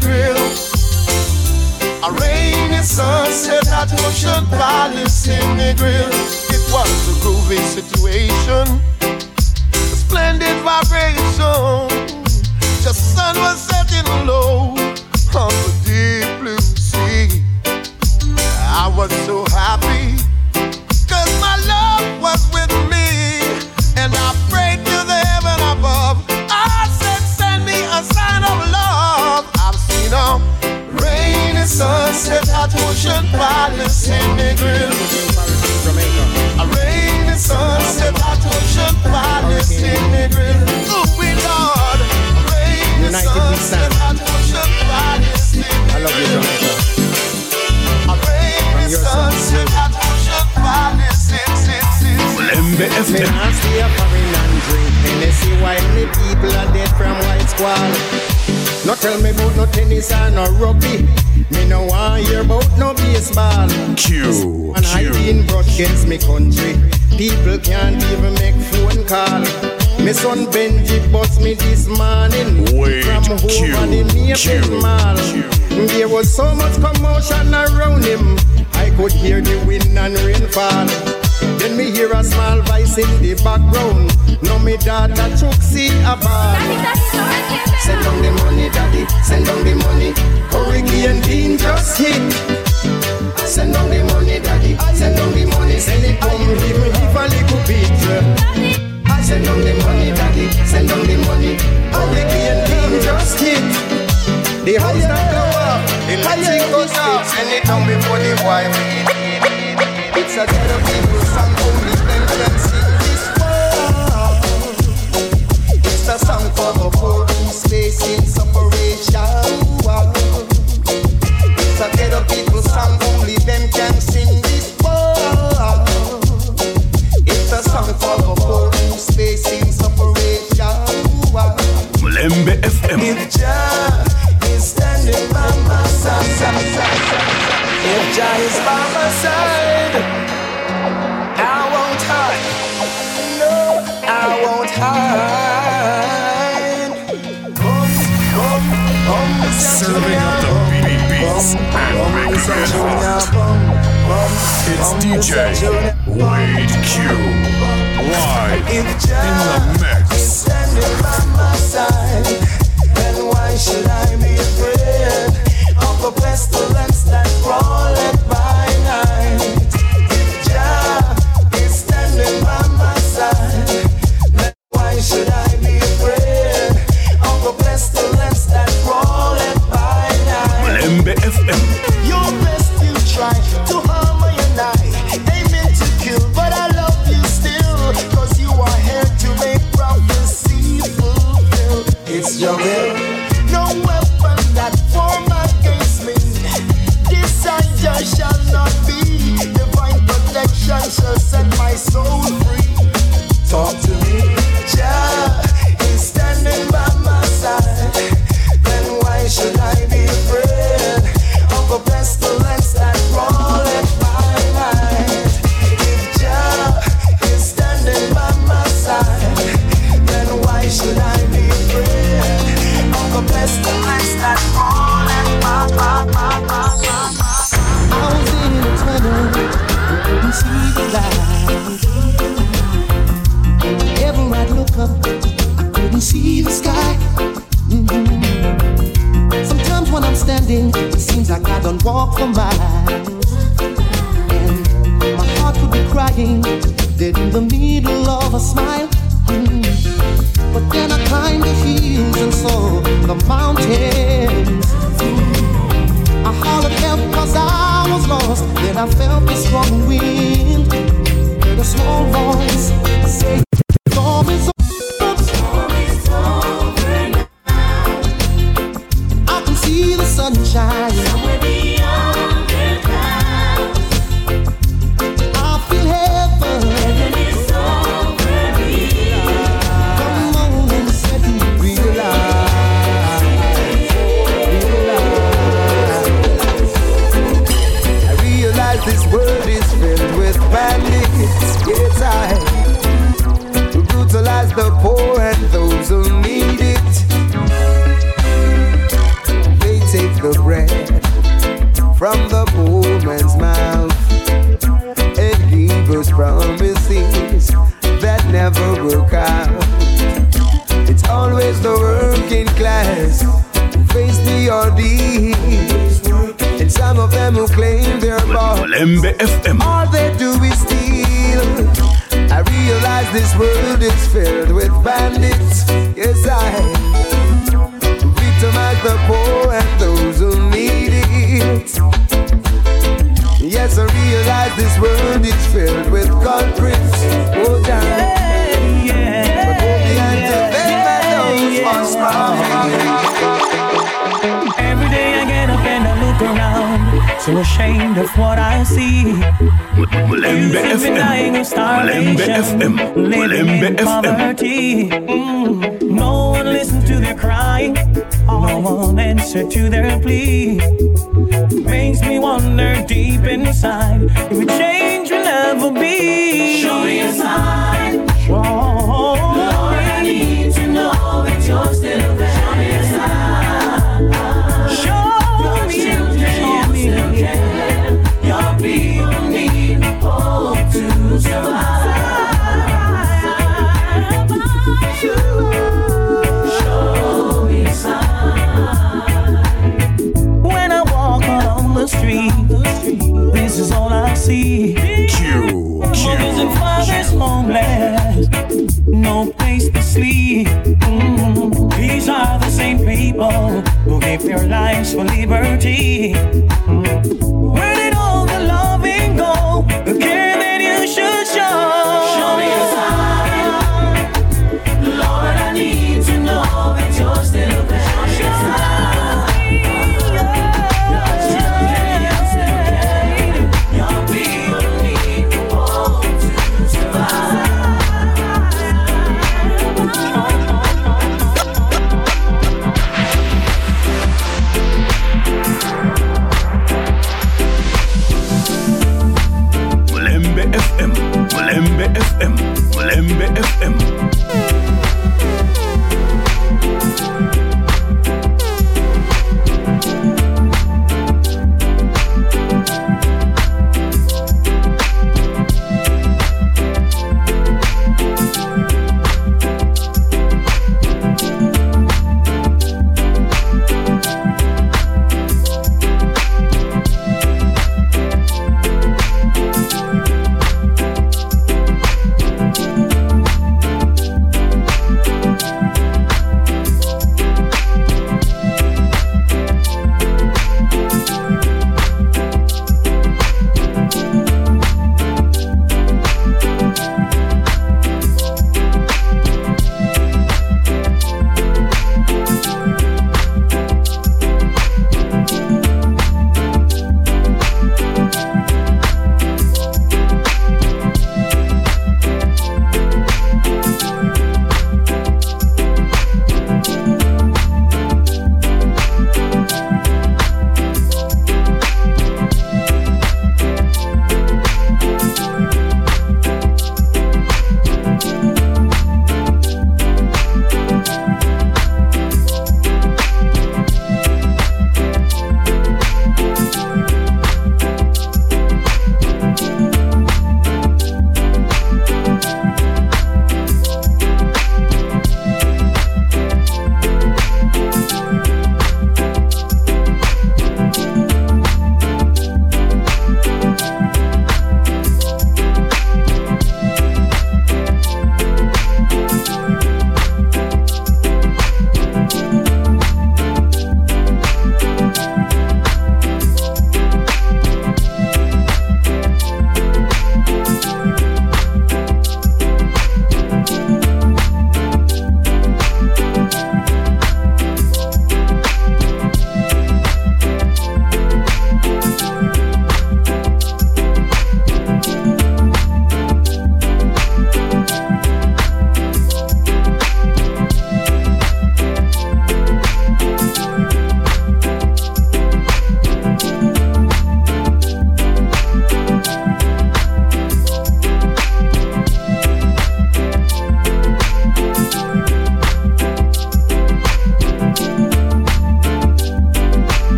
grill. A rainy sunset at ocean palace in the grill. It was a groovy situation, a splendid vibration. The sun was setting low on the deep blue sea. I was so happy, sunset at Ocean Palace in the grill. A rainy sunset at Ocean Palace in the grill. Oh, we Lord. Rainy United sunset stand. at Ocean Palace in the I love you, grill. Jamaica. A rainy your side. sunset at Ocean Palace in the Lembe Me FM. not stay a foreign and drink Hennessy while me people are dead from white squall. No tell me about no tennis or no rugby. Me no want hear about no baseball. Q, And I been brought against me country. People can't even make phone call. Me son Benji bust me this morning Wait, from home Q, and the Maple Q, Mall. There was so much commotion around him. I could hear the wind and rainfall. Then me hear a small voice in the background. Now me daughter Chuxi a ball. Send down the money, daddy. Send down the money. Hurricane Dean just hit. I send down the money, daddy. I send down the money. Send it home, even if a little bit. I send down the money, daddy. Send down the money. Hurricane Dean just hit. The house not go up. The electric goes off. Send it down before the we It's a ghetto people If Jah is standing by my side, if Jah is by my side, I won't hide. No, I won't hide. Come, come, come, Serving up the beat beats and making it hot. It's DJ Wade Q. Live in the mix. standing by my side, FM. Your best of them that crawl at my side? Why should I be afraid of the best of them that crawl at my side? you try to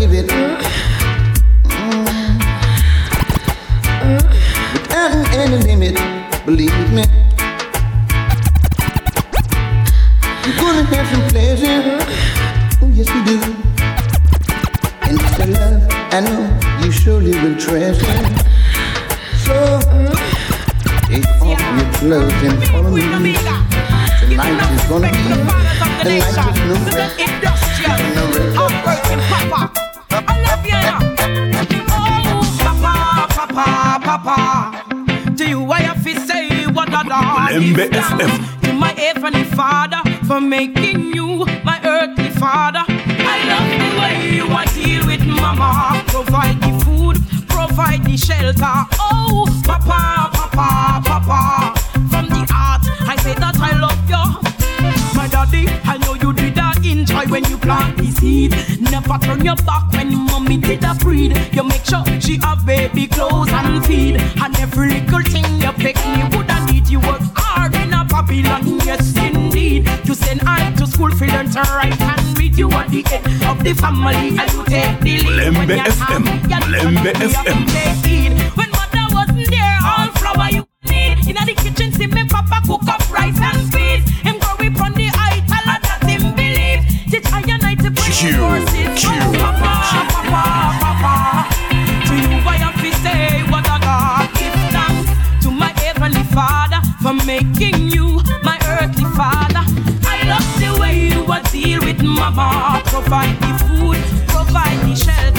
give it. Mm. Without any limit, believe me. You're gonna have some pleasure. Oh, yes, we do. And it's a love I know you surely will treasure. So, take off your clothes and follow me. Tonight is gonna be the night of no rest. No rest. To you, I have to say what I done. Malembe Give thanks FM. To my heavenly Father for making you my earthly father. I love the way you are deal with mama. Provide the food, provide the shelter. Oh, papa, papa, papa. From the heart, I say that I love you. My daddy, I know you did when you plant the seed. Never turn your back when mommy did a breed. You make sure she have baby clothes and feed. And every little thing you pick me woulda need. You work hard in a Babylon, yes indeed. You send I to school for learn to write and read. You are the head of the family and you take the lead. You're FM, happy, you're Malembe gonna be a FM. When mother wasn't there, all flour you need. In the kitchen, see me papa cook up rice and peas. To you I to say what I. Give thanks to my heavenly Father for making you my earthly father. I love the way you deal with mama. Provide the food, provide the shelter.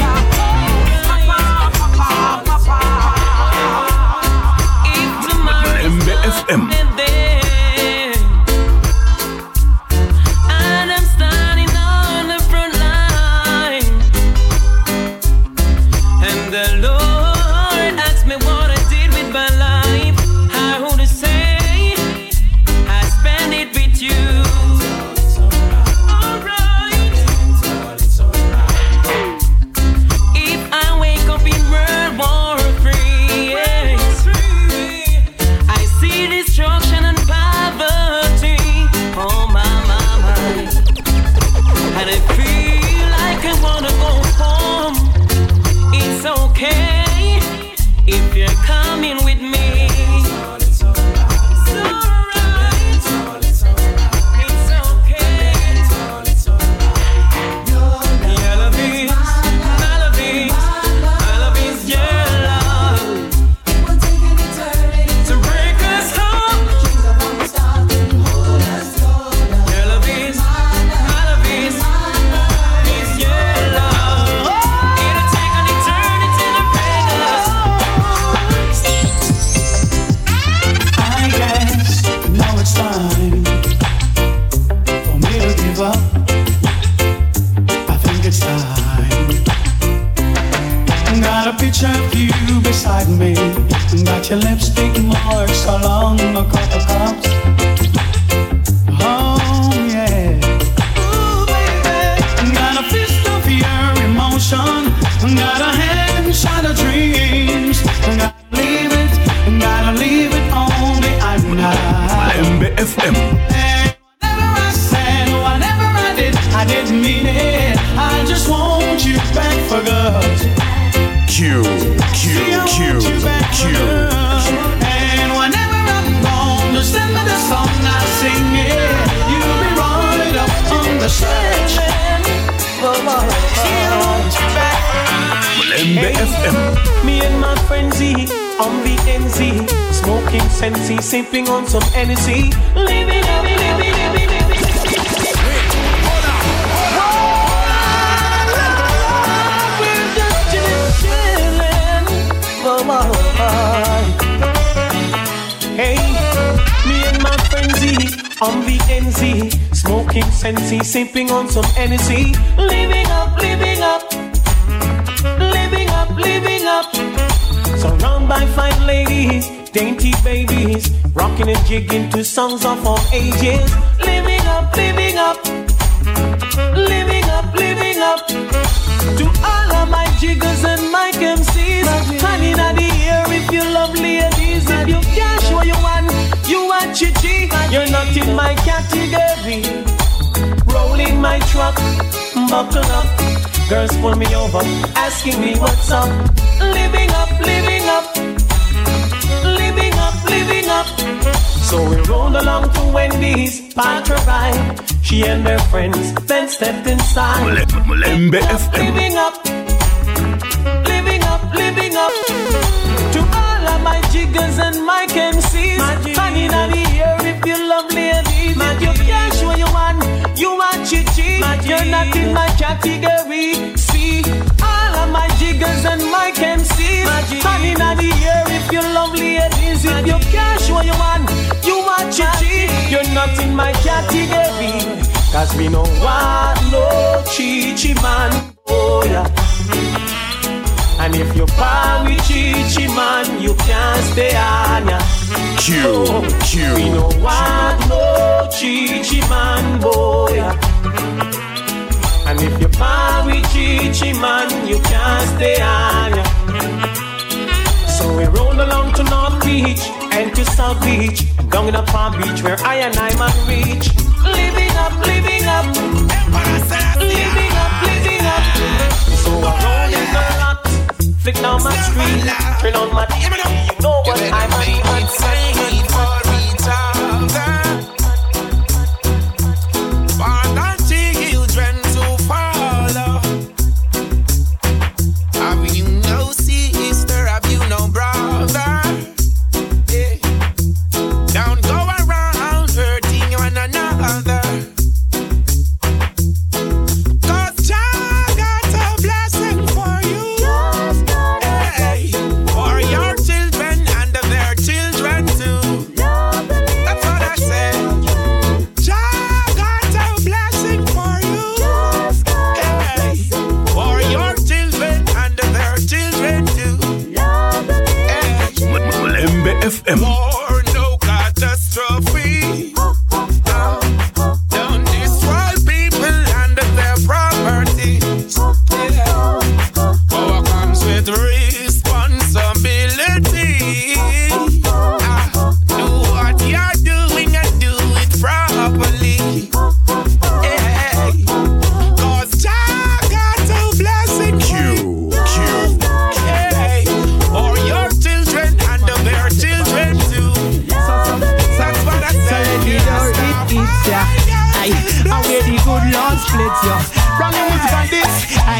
Q, Q, Q, Q. And whenever I'm gone, just send me the song, I'll sing it. You'll be right up on the search. Malembe FM. Me and my friend Z on the NZ, smoking sensey, sipping on some NC, living living, living, living. On the NZ, smoking sensey, sipping on some NC, living up, living up, living up, living up. Surrounded by fine ladies, dainty babies, rocking and jigging to songs of all ages. Living up, living up, living up, living up. To all of my jiggers and my You're not in my category. Rolling my truck, buckle up. Girls pull me over, asking me what's up. Living up, living up, living up, living up. So we rolled along to Wendy's, parked her ride. She and her friends then stepped inside. Mole- Malembe FM. Living up, living up, living up. To all of my jiggers and my MCs, hanging on category. See, all of my jiggers and my MCs, hanging on the air if you love ladies. If you cash what you want, you want your G. You're not in my category. Cause me no want no chichi man. Oh yeah. And if you buy with chichi man, you can't stay on ya. Q, Q. We no want no chichi man, oh, boy. If you buy with chichi man, you can't stay on ya. So we roll along to North Beach and to South Beach, down in the Palm Beach where I and I man reach. Living up, living up, living up, living up. So I roll in the lot, flick down my street, turn on my TV. You know what I'm on.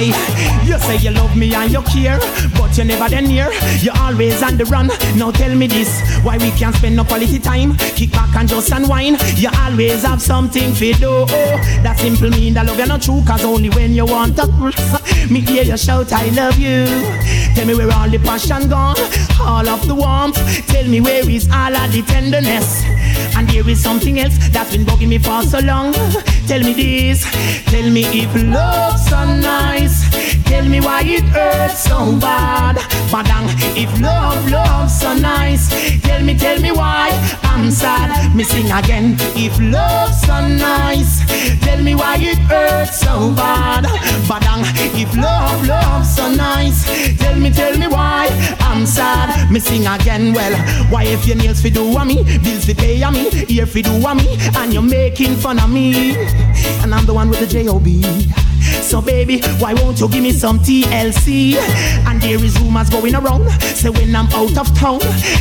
You say you love me and you care, but you never then near. You're always on the run. Now tell me this, why we can't spend no quality time? Kick back and just unwind. You always have something for do. That simple mean that love you not true, cause only when you want to. Me hear you shout, I love you. Tell me where all the passion gone, all of the warmth. Tell me where is all of the tenderness. And there is something else that's been bugging me for so long. Tell me this, tell me if love's so nice. Tell me why it hurts so bad. Badang, if love, love's so nice. Tell me, tell me why I'm sad. Me sing again. If love's so nice. Tell me why it hurts so bad. Badang, if love, love's so nice. Tell me, tell me why I'm sad. Me sing again. Well, why if your nails fi do a me, bills fi pay a me, me, here fi do a me, and you're making fun of me. And I'm the one with the J-O-B. So baby, why won't you give me some TLC? And there is rumors going around, say when I'm out of town,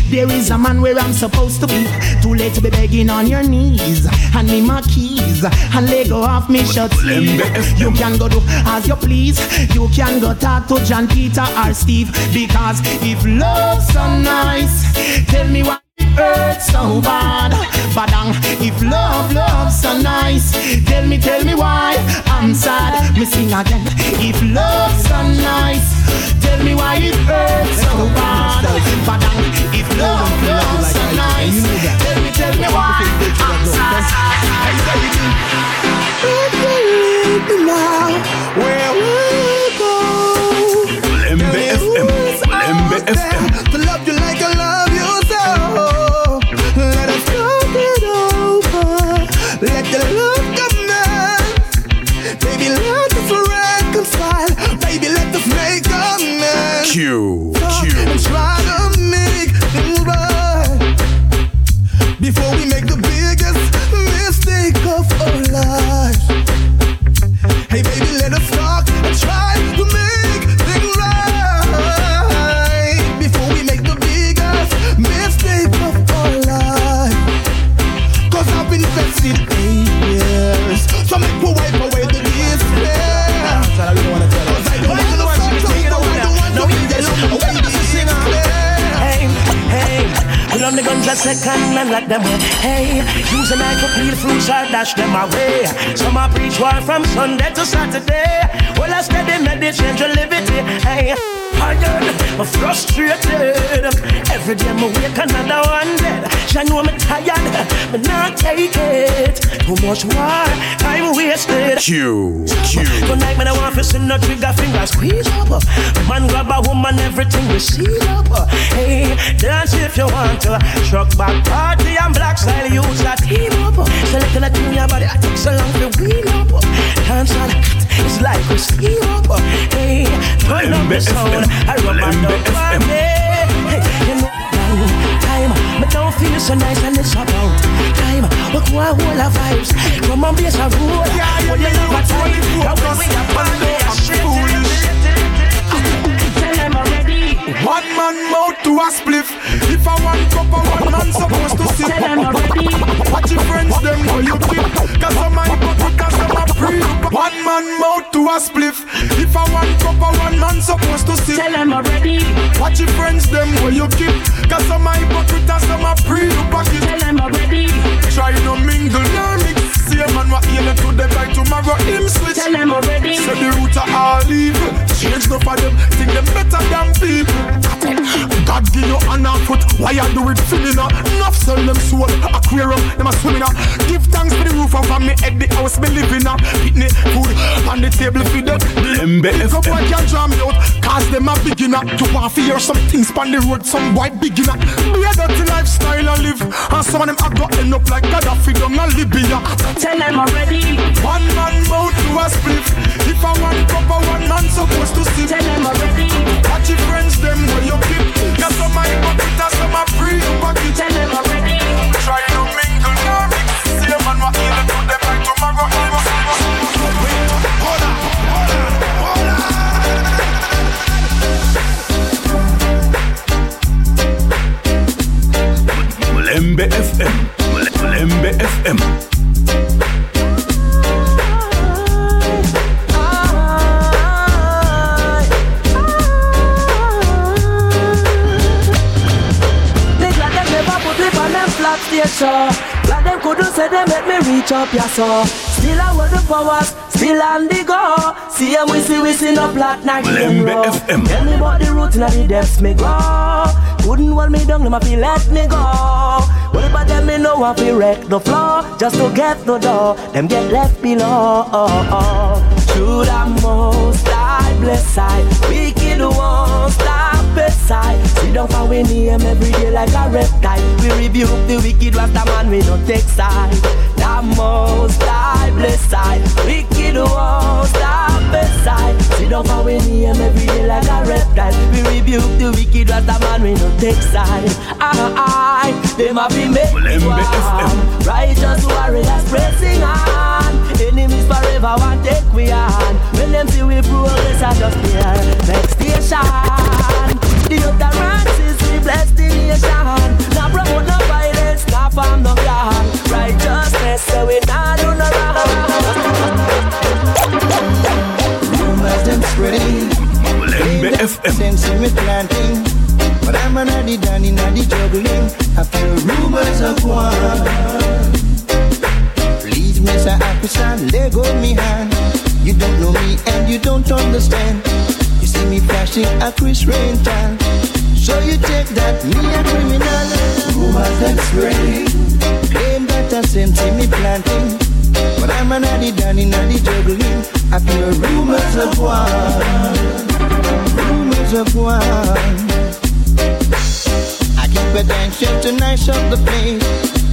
there is a man where I'm supposed to be. Too late to be begging on your knees. Hand me my keys and let go off me shut You can go do as you please. You can go talk to John Peter or Steve because if love's so nice, tell me why hurt so bad. Badang, if love, love so nice, tell me, tell me why I'm sad. Me sing again. If love so nice, tell me why it hurts so bad. Badang, if love, love so nice, tell me, tell me why amends. A second and let them win. Hey, use a knife to peel fruits or dash them away. Some a preach war from Sunday to Saturday. Well, I steady meditation to liberty. Hey, tired, I'm frustrated. Every day I'm awake another one dead. She know me tired, but not take it. Too much war, time wasted. Q. Q. Man, I want to see no trigger finger squeeze up. Man, grab a woman, everything we see up. Hey, dance if you want to. Truck back party and black style, use that team up. Select a your body, I take so long to wheel up. Dance on it's like we steam up. Hey, turn up the sound, I rub my dog for me. Hey, you know, time, me don't feel so nice and it's about time. We go a whole of vibes, come on, blaze a road. Yeah, you know what time, now when we are party, I'm straight Tell them already. One man mouth to a spliff. If I want cup of one man supposed to sip. Tell them already. Watch your friends them know you tip. Cause some my pocket cause some a pre. One man mouth to a spliff. If I want cup of one man supposed to sip. Tell them already. Watch your friends them know you keep. Cause some my pocket cause some a pre. Pocket. Tell them already. Try no mingle nor mix. Same man today by tomorrow him switch. Tell them already. So the root of all evil. Change no for them. Think them better than people. God give you an foot. Why you do it feeling up? Enough sell them soul. Aquarium, them a swimming up. Give thanks for the roof of me head, the house me living up. Pitney food on the table for them. Lembe Come FM. boy can draw me out. Cause them a beginner. You want to hear some things on the road. Some boy beginner. Be a dirty lifestyle I live. And some of them a go end up like Gaddafi down in Libya. Tell them already. One man mouth to a spliff. If I want of one man supposed to sip. Tell them already. Watch your friends them where you keep. Cause some my pocket and some a free you pocket. Tell them already. Try to mingle no mix. Same man what heal to them like tomorrow. Hold on, hold on, hold on. Lembe FM. Lembe FM. Show. Glad them couldn't say they make me reach up ya so. Still I want the powers, still on the go. See them we see we see no black game Lembe row. FM. Tell me about the roots and the depths me go. Couldn't hold me down, them a feel let me go. What about them me know I feel wreck the floor just to get the door. Them get left below. Through the most I bless I wicked ones stop beside. Sit down for we name every day like a reptile. We rebuke the wicked rasta man, we don't take side. The most I bless I wicked ones stop beside. Sit down for we name every day like a reptile. We rebuke the wicked Rasta man we no take side. I, I, them a be me one. Righteous warriors pressing on. Enemies forever want take we on. When them see we progress, I just hear next station. The utterances we bless the nation. Now promote no violence, now farm no yard. Righteousness, so we not do no wrong. Rumors them spreading. Since me planting. But I'm an addy danny naddy juggling. I feel rumors of war. Please, Mr. Officer, let go me hand. You don't know me and you don't understand. See me flashing a Chris rental. So you take that me a criminal. Rumors that spreading. Claim that I sent me planting. But I'm an addy danny naddy juggling. I feel rumors of war. Rumors of war. I keep a dance attention to nice up the place.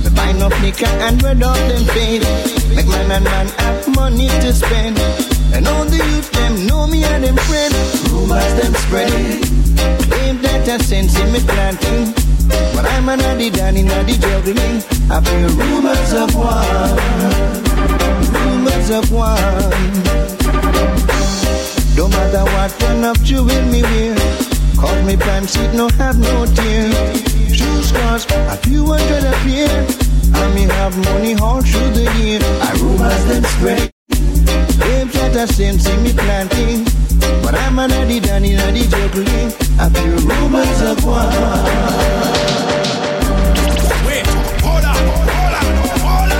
Me buy no liquor and red off them face. Make man and man have money to spend. And all the youth them know me and them friend. Rumors them spreading. Claim that I sense in me planting. But I'm an addy danny naddy juggling. I feel rumors of war. Rumors of war. Don't matter what turn of you me wear. Cause me pants it no have no tear. Shoes cost a few hundred a pair. And me have money all through the year. I rumors them spread. Them chat a same see me planting. But I'm an addy danny addy juggling. I feel rumors of war. Wait, hold on, hold on, hold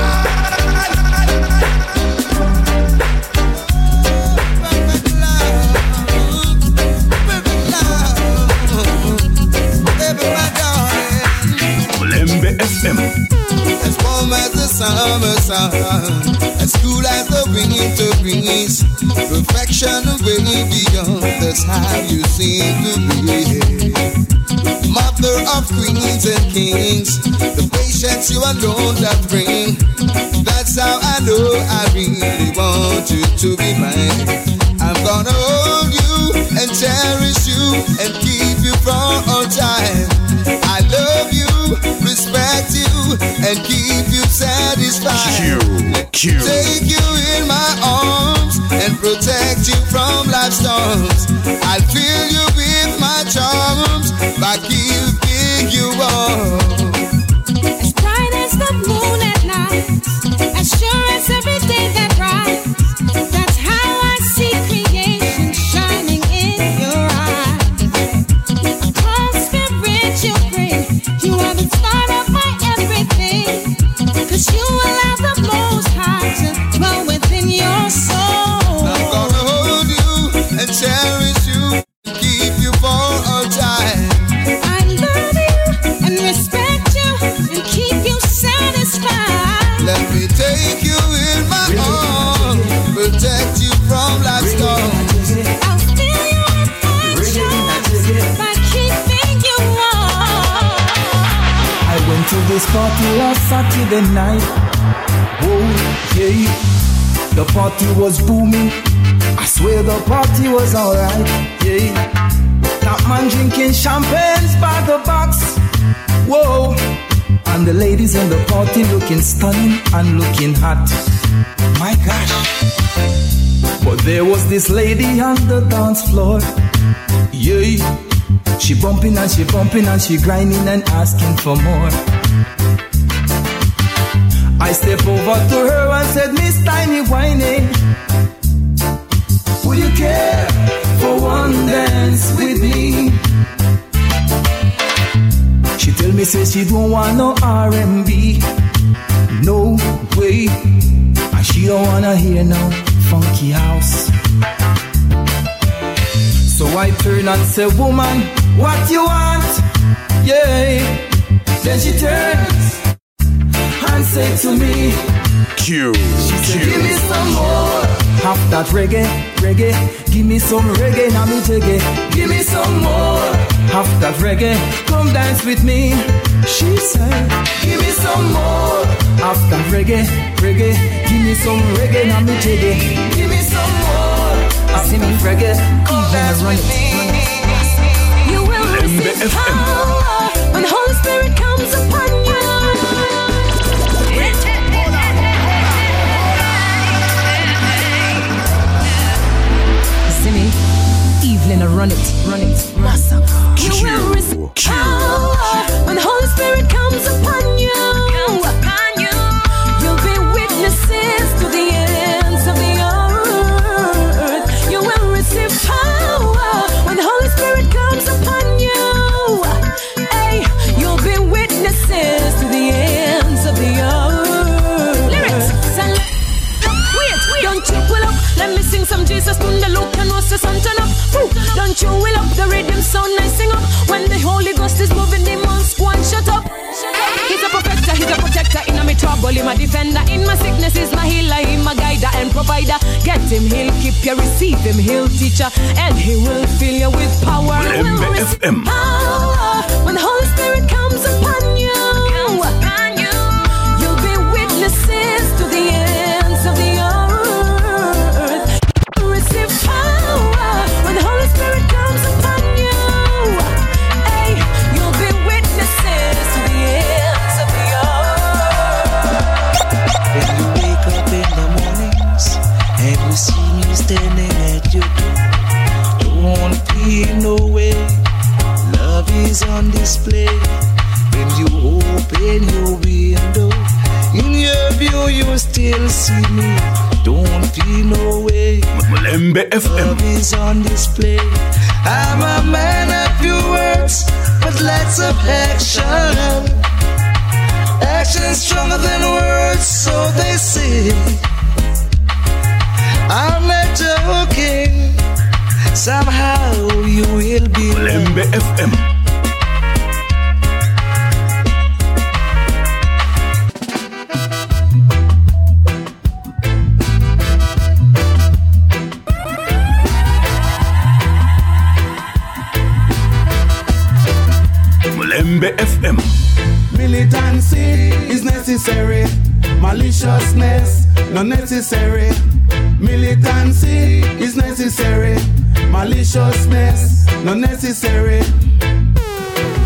Lembe FM. As warm as the summer sun, as cool as the winter breeze, perfection way beyond. That's how you seem to be. Mother of queens and kings, the patience you alone that bring. That's how I know I really want you to be mine. I'm gonna hold you and cherish you and keep you for all time. I love you, respect you, and keep you satisfied. Q, Q. Take you in my arms and protect you from life's storms. I'll fill you with my charms by keeping you warm. Party last Saturday night. Oh, yeah. The party was booming. I swear the party was alright. Yeah. That man drinking champagnes by the box. Whoa. And the ladies in the party looking stunning and looking hot. My gosh. But there was this lady on the dance floor. Yeah. She bumping and she bumping and she grinding and asking for more. I step over to her and said, Miss Tiny Whining, would you care for one dance with me? She tell me say she don't want no R&B, no way, and she don't wanna hear no funky house. So I turn and say, woman, what you want? Yeah. Then she turns and say to me, Q, she said, Q. give me some more. Half that reggae, reggae. Give me some reggae, now me jiggy. Give me some more. Half that reggae. Come dance with me. She said, give me some more. Half that reggae, reggae. Give me some reggae, now me jiggy. Give me some more. I see me reggae. Come dance with me. You receive power when the Holy Spirit comes upon you. Evelyn, run it, run it. Massacre. You will receive power when the Holy Spirit comes upon you. You will up? The rhythm sound nice. Sing up when the Holy Ghost is moving. Demons and shut up. He's a protector, he's a protector in my trouble. He's my defender in my sickness. He's my healer, he's my guider and provider. Get him, he'll keep you. Receive him, he'll teach you, and he will fill you with power. Will power when the Holy Spirit comes upon you. Mulembe Love is on display. I'm a man of few words, but lots of action. Action stronger than words, so they say. I'm not joking. Somehow you will be. Mulembe FM. FM. Militancy is necessary. Maliciousness not necessary. Militancy is necessary. Maliciousness not necessary.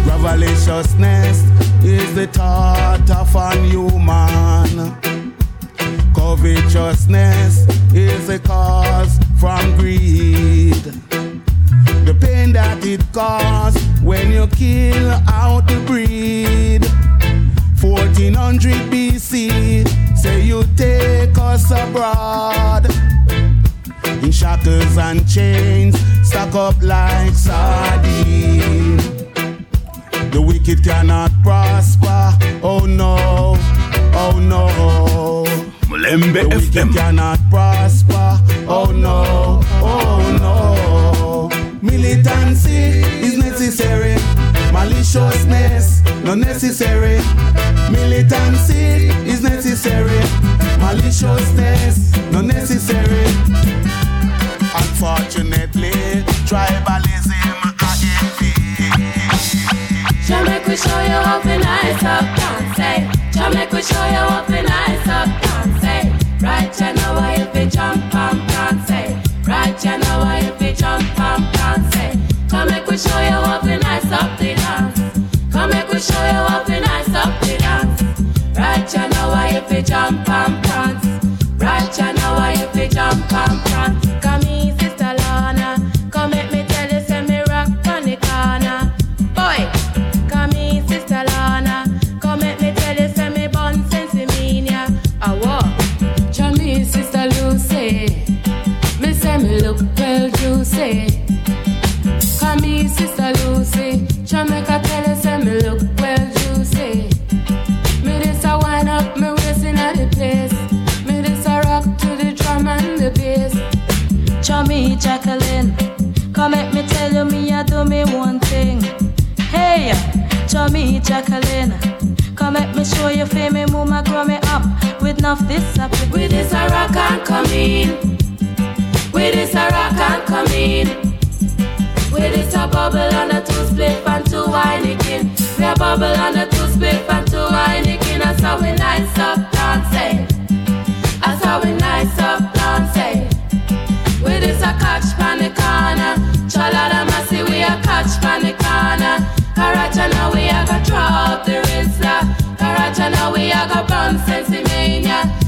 Revelaciousness is the thought of an human. Covetousness is a cause from greed. The pain that it causes when you kill out the breed. 1400 BC, say you take us abroad. In shackles and chains, stuck up like sardine. The wicked cannot prosper, oh no, oh no. Mulembe The wicked cannot prosper, oh no, oh no. Militancy is necessary, maliciousness not necessary. Militancy is necessary, maliciousness not necessary. Unfortunately, tribalism Shall make we show you up dance, say. Shall make we show you how to nice up dance. Right you know why you jump and say. Right you know why you jump and prance, say. We show you how to nice up the dance. Come make we show you how to nice up the dance. Right you know why you jump and prance. Right you know why you jump and prance. Come. With this a bubble and a two split and two Heineken. We a bubble and a two split and two Heineken. That's how we nice up dancing. Eh? That's how we nice up dancing. Eh? With this a catch pan the corner. Chalada massy we a catch pan the corner. Karacha now we a go drop the Rizla. Eh? Karacha now we a go burn sensimilla. Cause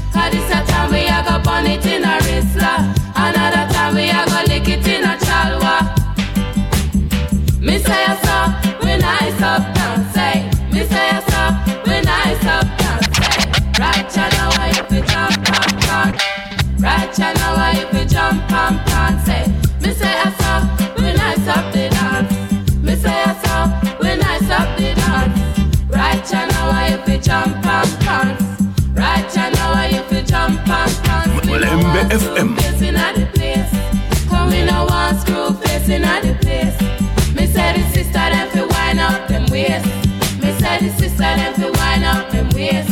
we a go lick it in a Chalwa. Me say a song, we nice up down, say. Me say a song, we nice up down, say. Right now why you fi jump and plant. Right now why you fi jump and plant, say. Me say a song, we nice up the dance. Me say a song, we nice up the dance. Right now why you fi jump and plant. Right now why you fi jump and plant. We no waist. Me say the sister them fi wind up them waist.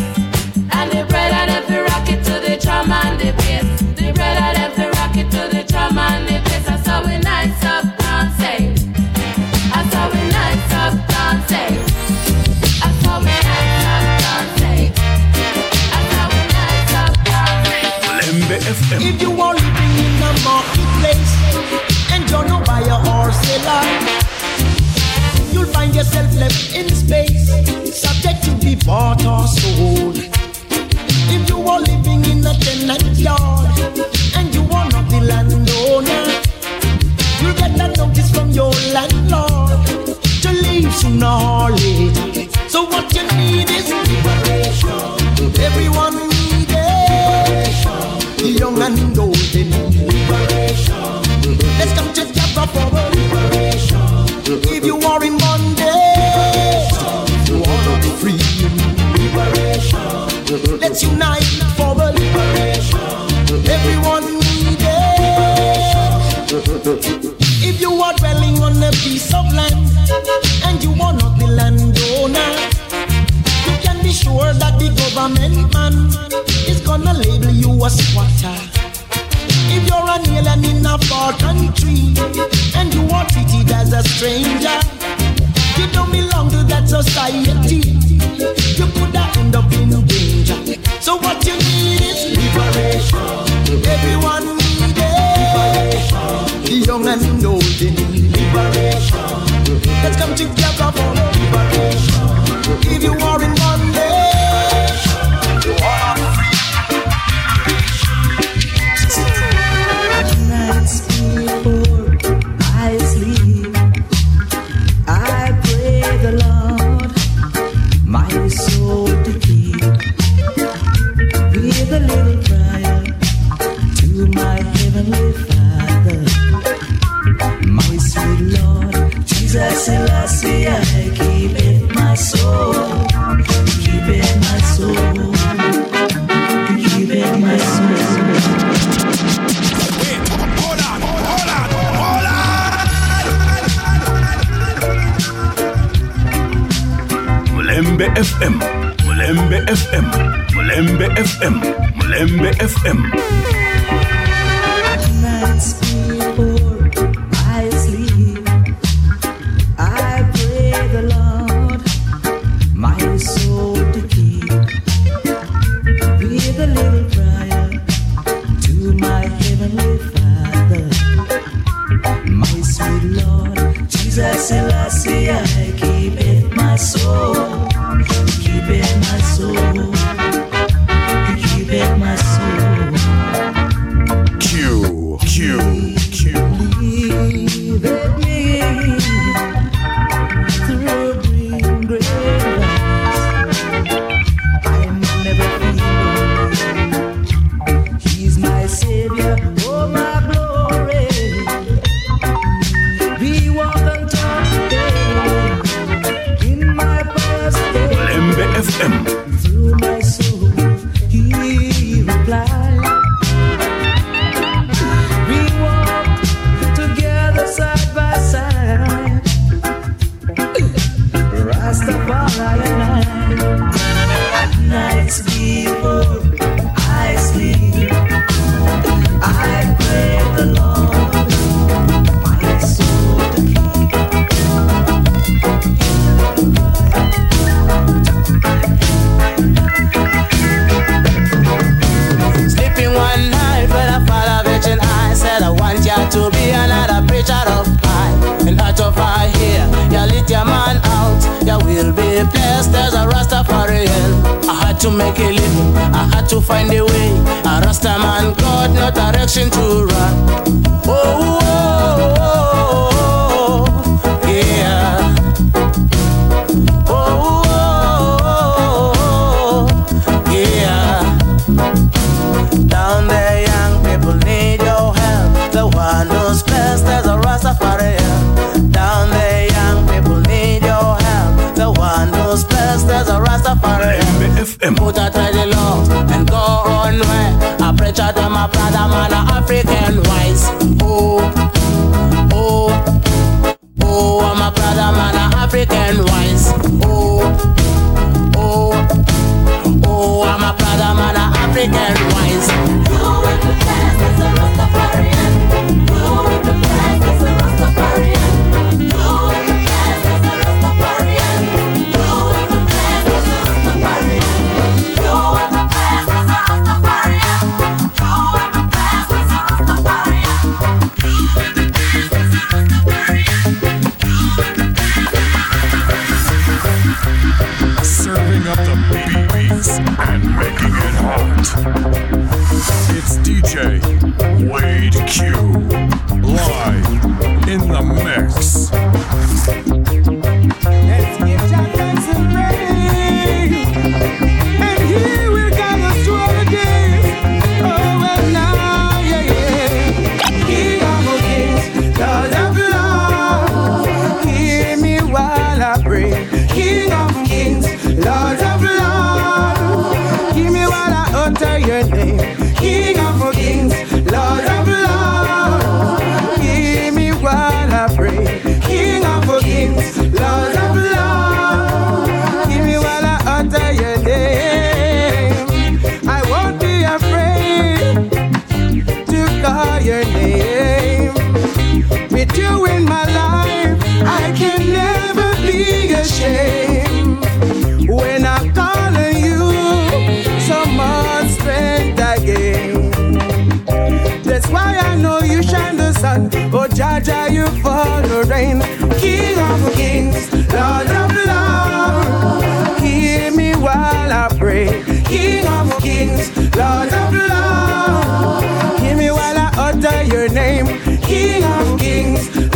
And the brother them fi rock it to the drum and the bass. The brother them fi rock it to the drum and the bass. That's how we nice up dancing. That's how we nice up dancing. That's how we nice up dancing. That's how we nice up dancing. If you are living in a marketplace and you're no buyer or seller, find yourself left in space, subject to be bought or sold. If you are living in a tenant yard and you are not the landowner, you'll get a notice from your landlord to leave sooner or later. So what you need Let's unite for a liberation. Everyone need it. If you are dwelling on a piece of land and you are not the landowner, you can be sure that the government man is gonna label you a squatter. If you're an alien in a far country and you are treated as a stranger, you don't belong to that society. So what you need is liberation. Everyone need it. The young and old they need liberation. Let's come together for liberation. If you are in my sweet Lord Jesus Selassie. I keep it my soul, keep my soul, keep my soul. Mulembe FM, Mulembe FM, Mulembe FM, Mulembe FM.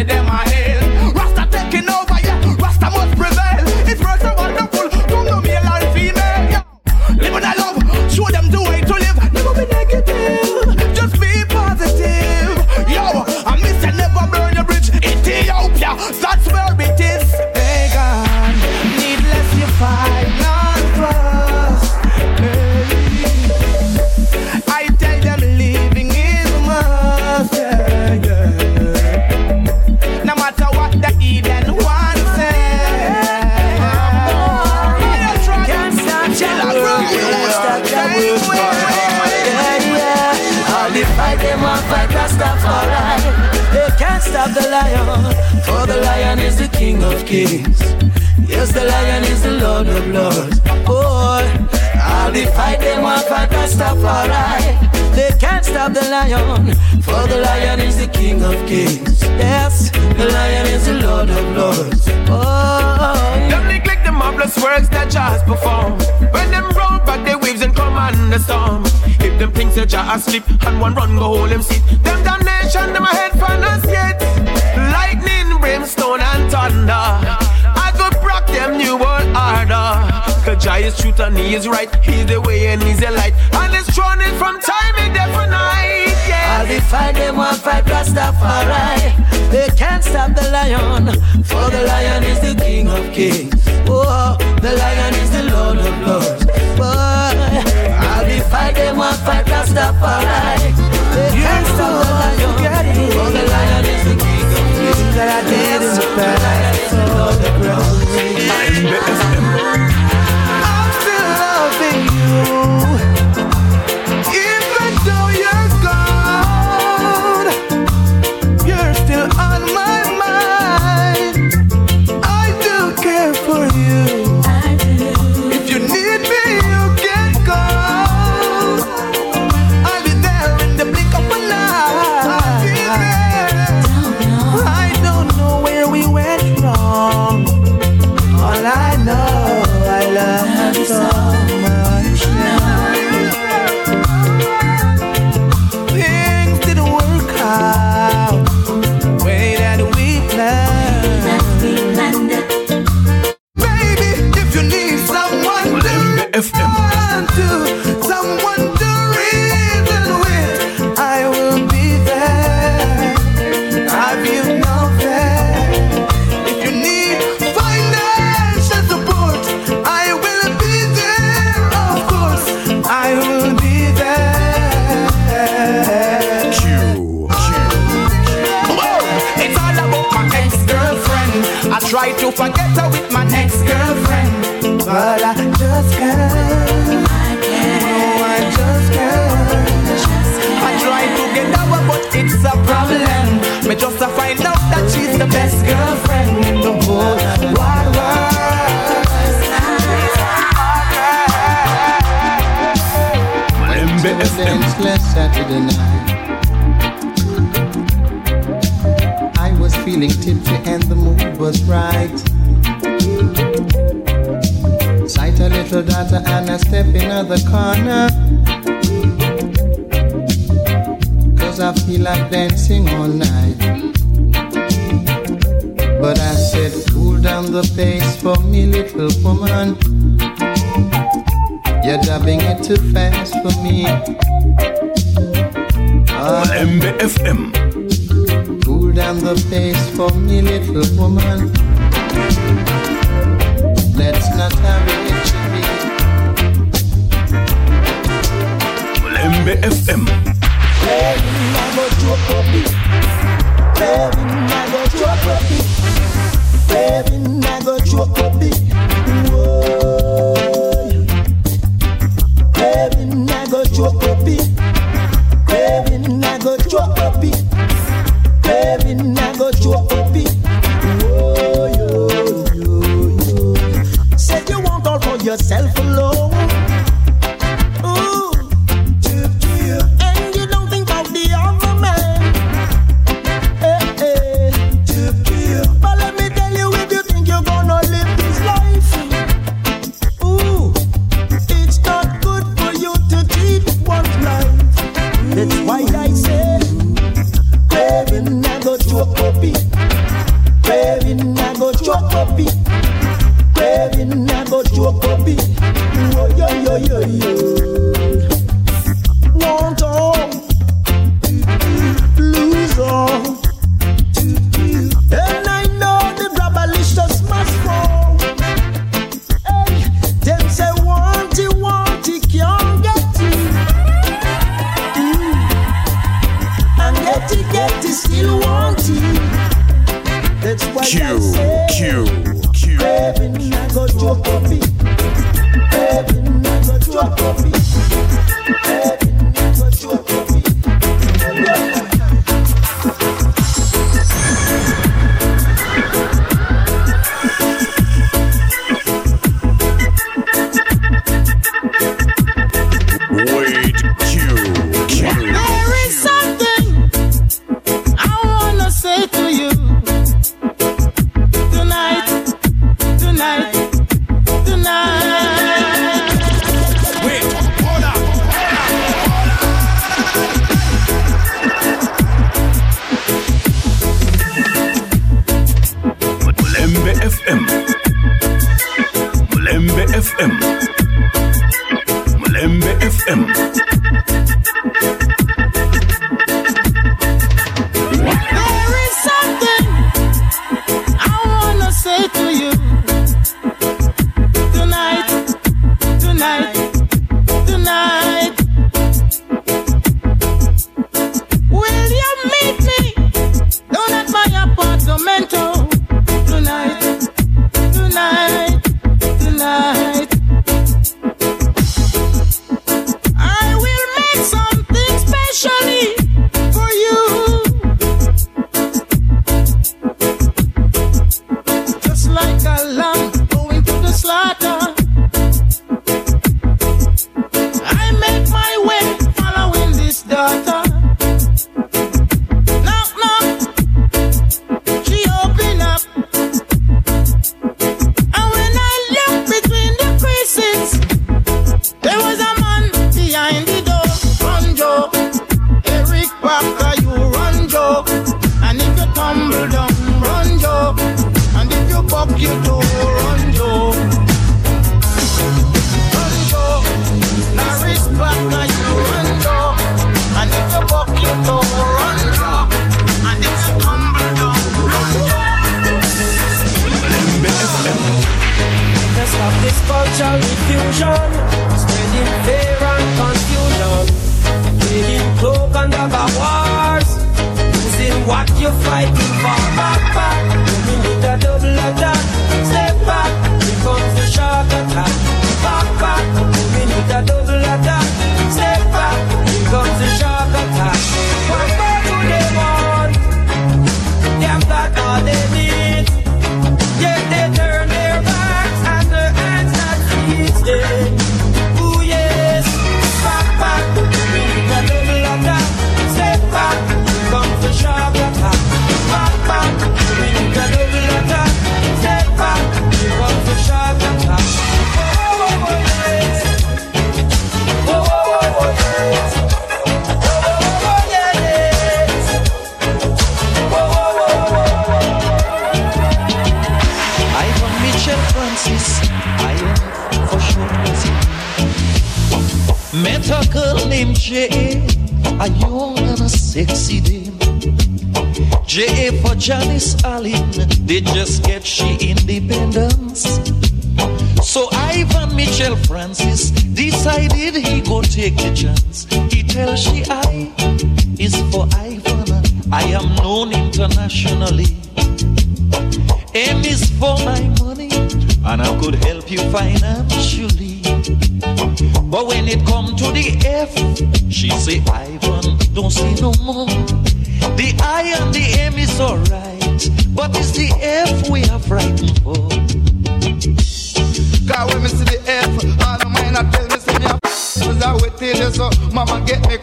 see them King of Kings. Yes, the Lion is the Lord of Lords. Oh, I'll fight them one Rastafari. They can't stop the Lion, for the Lion is the King of Kings. Yes, the Lion is the Lord of Lords. Oh, don't neglect the marvelous works that Jah's perform. When them roll back their waves and command the storm. If them things that Jah asleep and one run go hold them seat, them damnation them a head for us yet thunder. I go rock them new world order. Cause Jah is truth and He is right. He's the way and He's the light. And it's throning from time and day for night. Yeah. I'll be fight them one fight Rastafari. They can't stop the lion, for the lion is the king of kings. Oh, the lion is the lord of lords. Boy, I'll be fight them one fight Rastafari. They can't stop the lion, for the lion is the king that I did in the past for the grocery. I feel loving you.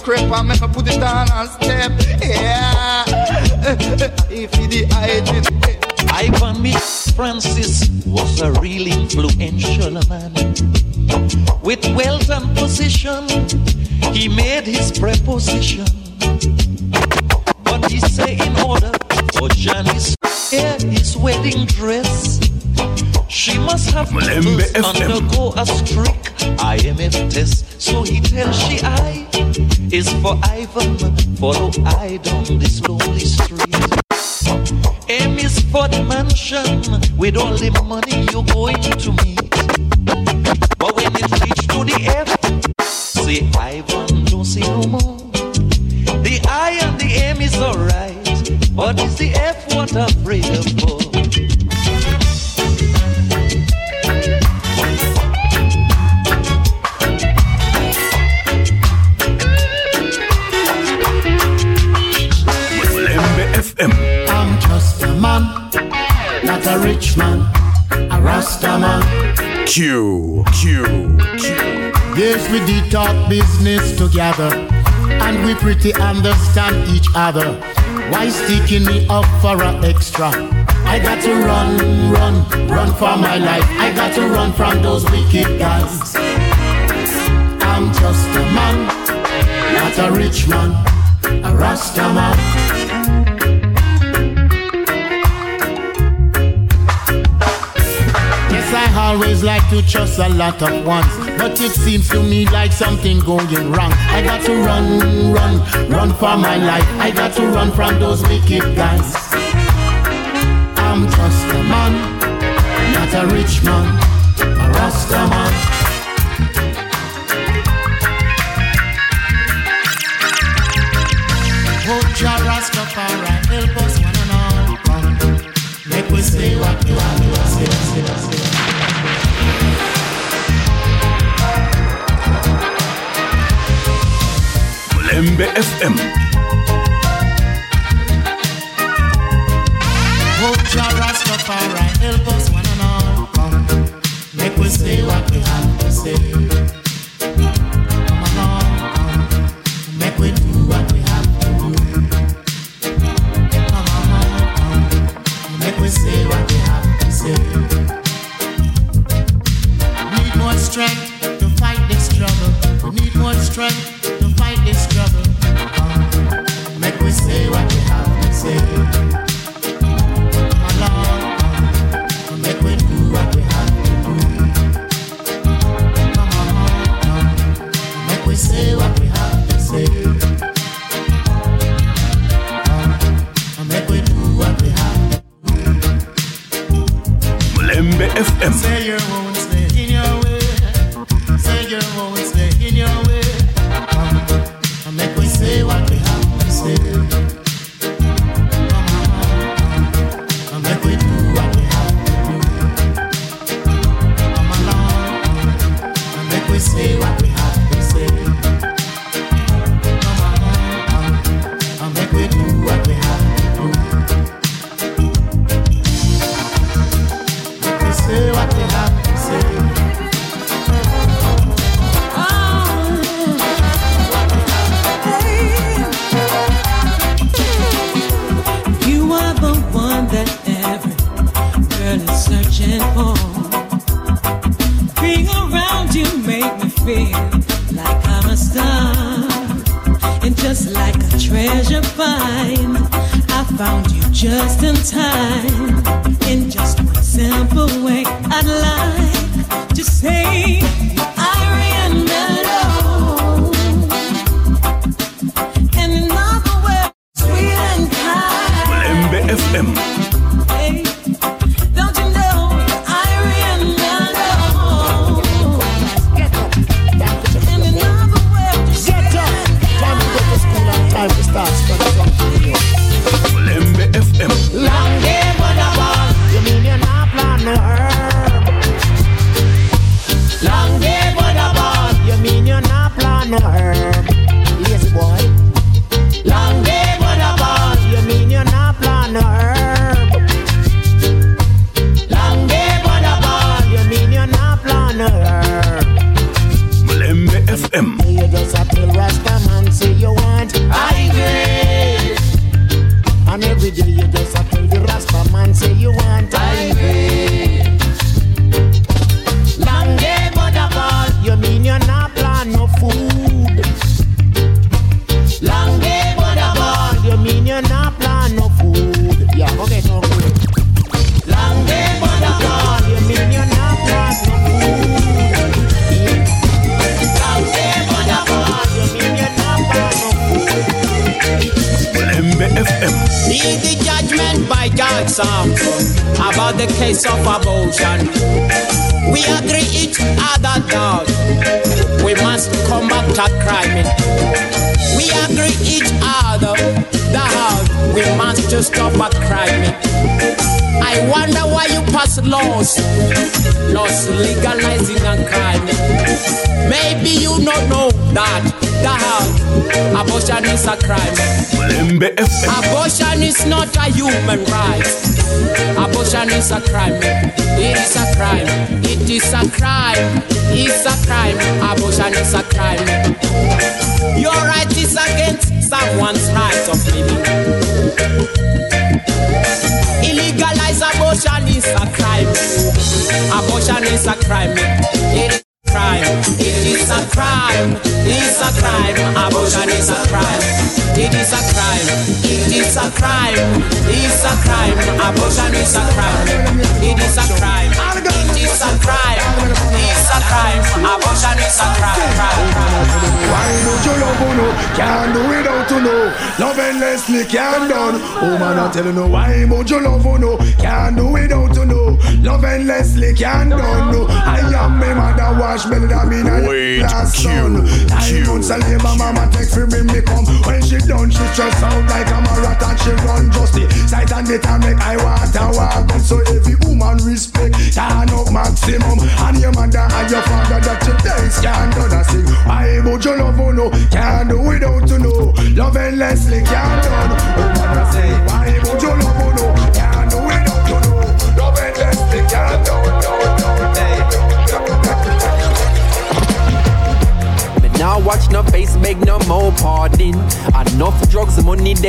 Crepe and make me put it on and step Yeah If the hygiene Ivan me Francis was a real influential man. With wealth and position, he made his preposition. But he say in order for Janice wear his wedding dress, she must have Mulembe undergo a strict IMF test. So he tells she I is for Ivan, follow I down this lonely street. M is for the mansion with all the money you're going to meet. But when it reach to the F, say Ivan, don't say no more. The I and the M is alright, but is the F what I'm afraid for. FM. I'm just a man, not a rich man, a Rasta man. Q, Q, Q. Yes, we did talk business together, and we pretty understand each other. Why sticking me up for an extra? I got to run, run, run for my life. I got to run from those wicked guys. I'm just a man, not a rich man, a Rasta man. Always like to trust a lot of ones, but it seems to me like something going wrong. I got to run, run, run for my life. I got to run from those wicked guys. I'm just a man, not a rich man, a Rasta man. Oh, Jah Rastafari, help us one and all. Make we say what say, say. Mulembe FM. Oh, Jah Rastafari, help us one and all. Make we say what we have to say. Just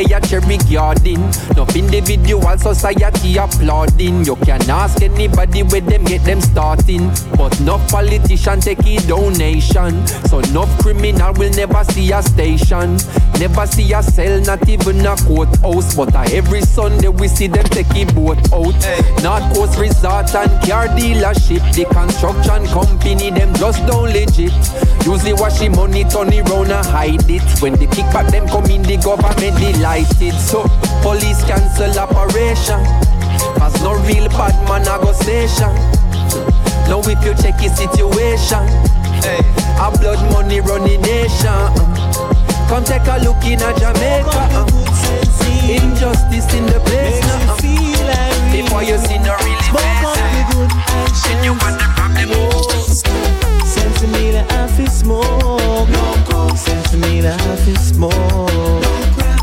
they a cherry garden. Enough individual society applauding. You can ask anybody where them get them starting. But no politician take a donation. So no criminal will never see a station. Never see a cell, not even a courthouse. But uh, every Sunday we see them take a boat out. North Coast Resort and car dealership. The construction company, them just don't legit. Usually wash the money, turn it round and hide it. When the kickback them come in, the government delighted. So police cancel operation. Cause no real bad man a go station. Now if you check the situation, a blood money running nation. Come take a look in a Jamaica. Injustice in the place now. Before you see no really bad. Then you got the problem. Send to me the office smoke. No coke. Send to me the office smoke. No. Send to me the office smoke.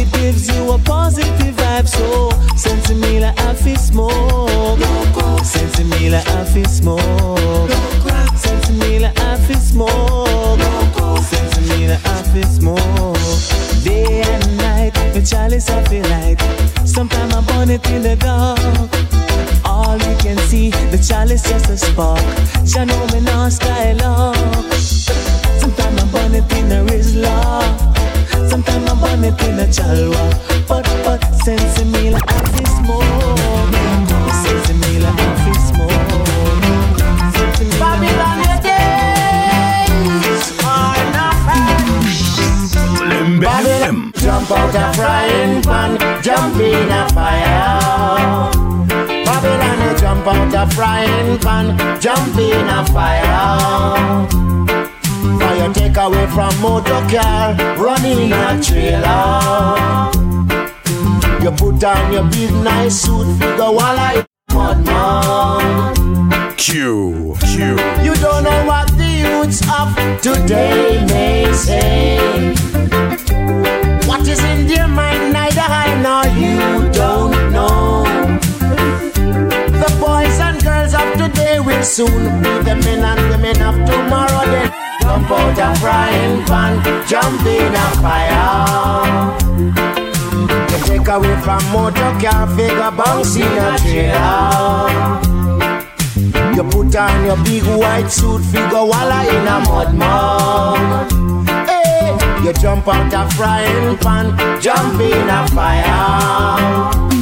It gives you a positive vibe. So send to me the office smoke. No coke. Send to me the office smoke. No crack. Send to me the office smoke. Send to me the office smoke. Day and night, the chalice I feel like. Sometimes I burn it in the dark. All you can see, the chalice just a spark. Ya know me not style up. Sometimes I burn it in the Rizla. Sometimes I burn it in the Chalwa. But, but, sense me like me me are not Babylon, jump out a frying pan, jump in a fire. Babylon, jump out a frying pan, jump in a fire. Fire take away from motor car, running a trailer. You put on your big nice suit, figure while I mud. Q. Q. You don't know what the youths of today may say. What is in their mind, neither I nor you don't know. The boys and girls of today will soon be the men and women of tomorrow. Then jump out a frying pan, jump in a fire. You take away from motor car, figure bounce in a trailer. You put on your big white suit, figure walla in a mud mud. Hey, you jump out a frying pan, jump in a fire.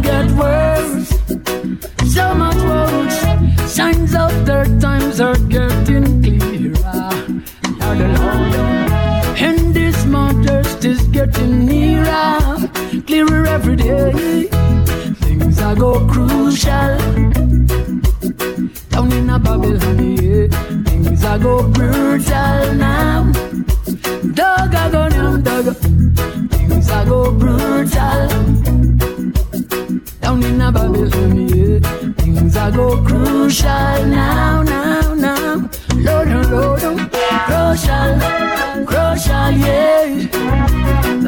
Get worse. So much worse. Signs of third times are getting clearer. Lord, Lord. And this mountain is getting nearer, clearer every day. Things are go crucial. Down in a Babylon, yeah. Things are go brutal now. Go crucial now, now, now. Lord, Lord, Lord. Crucial, crucial, yeah.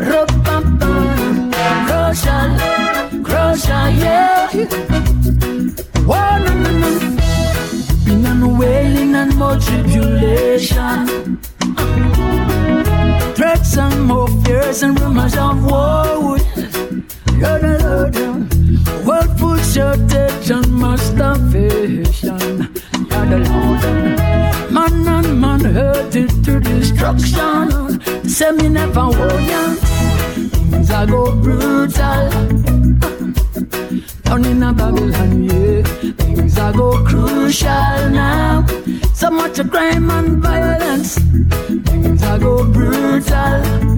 Rum-pum-pum. Crucial, crucial, yeah. One, no, no, no. Been on wailing and more tribulation. Threats and more fears and rumors of war. Destruction. Say me never warn Things are go brutal. Down in a Babylon, yeah. Things are go crucial now. So much crime and violence. Things are go brutal.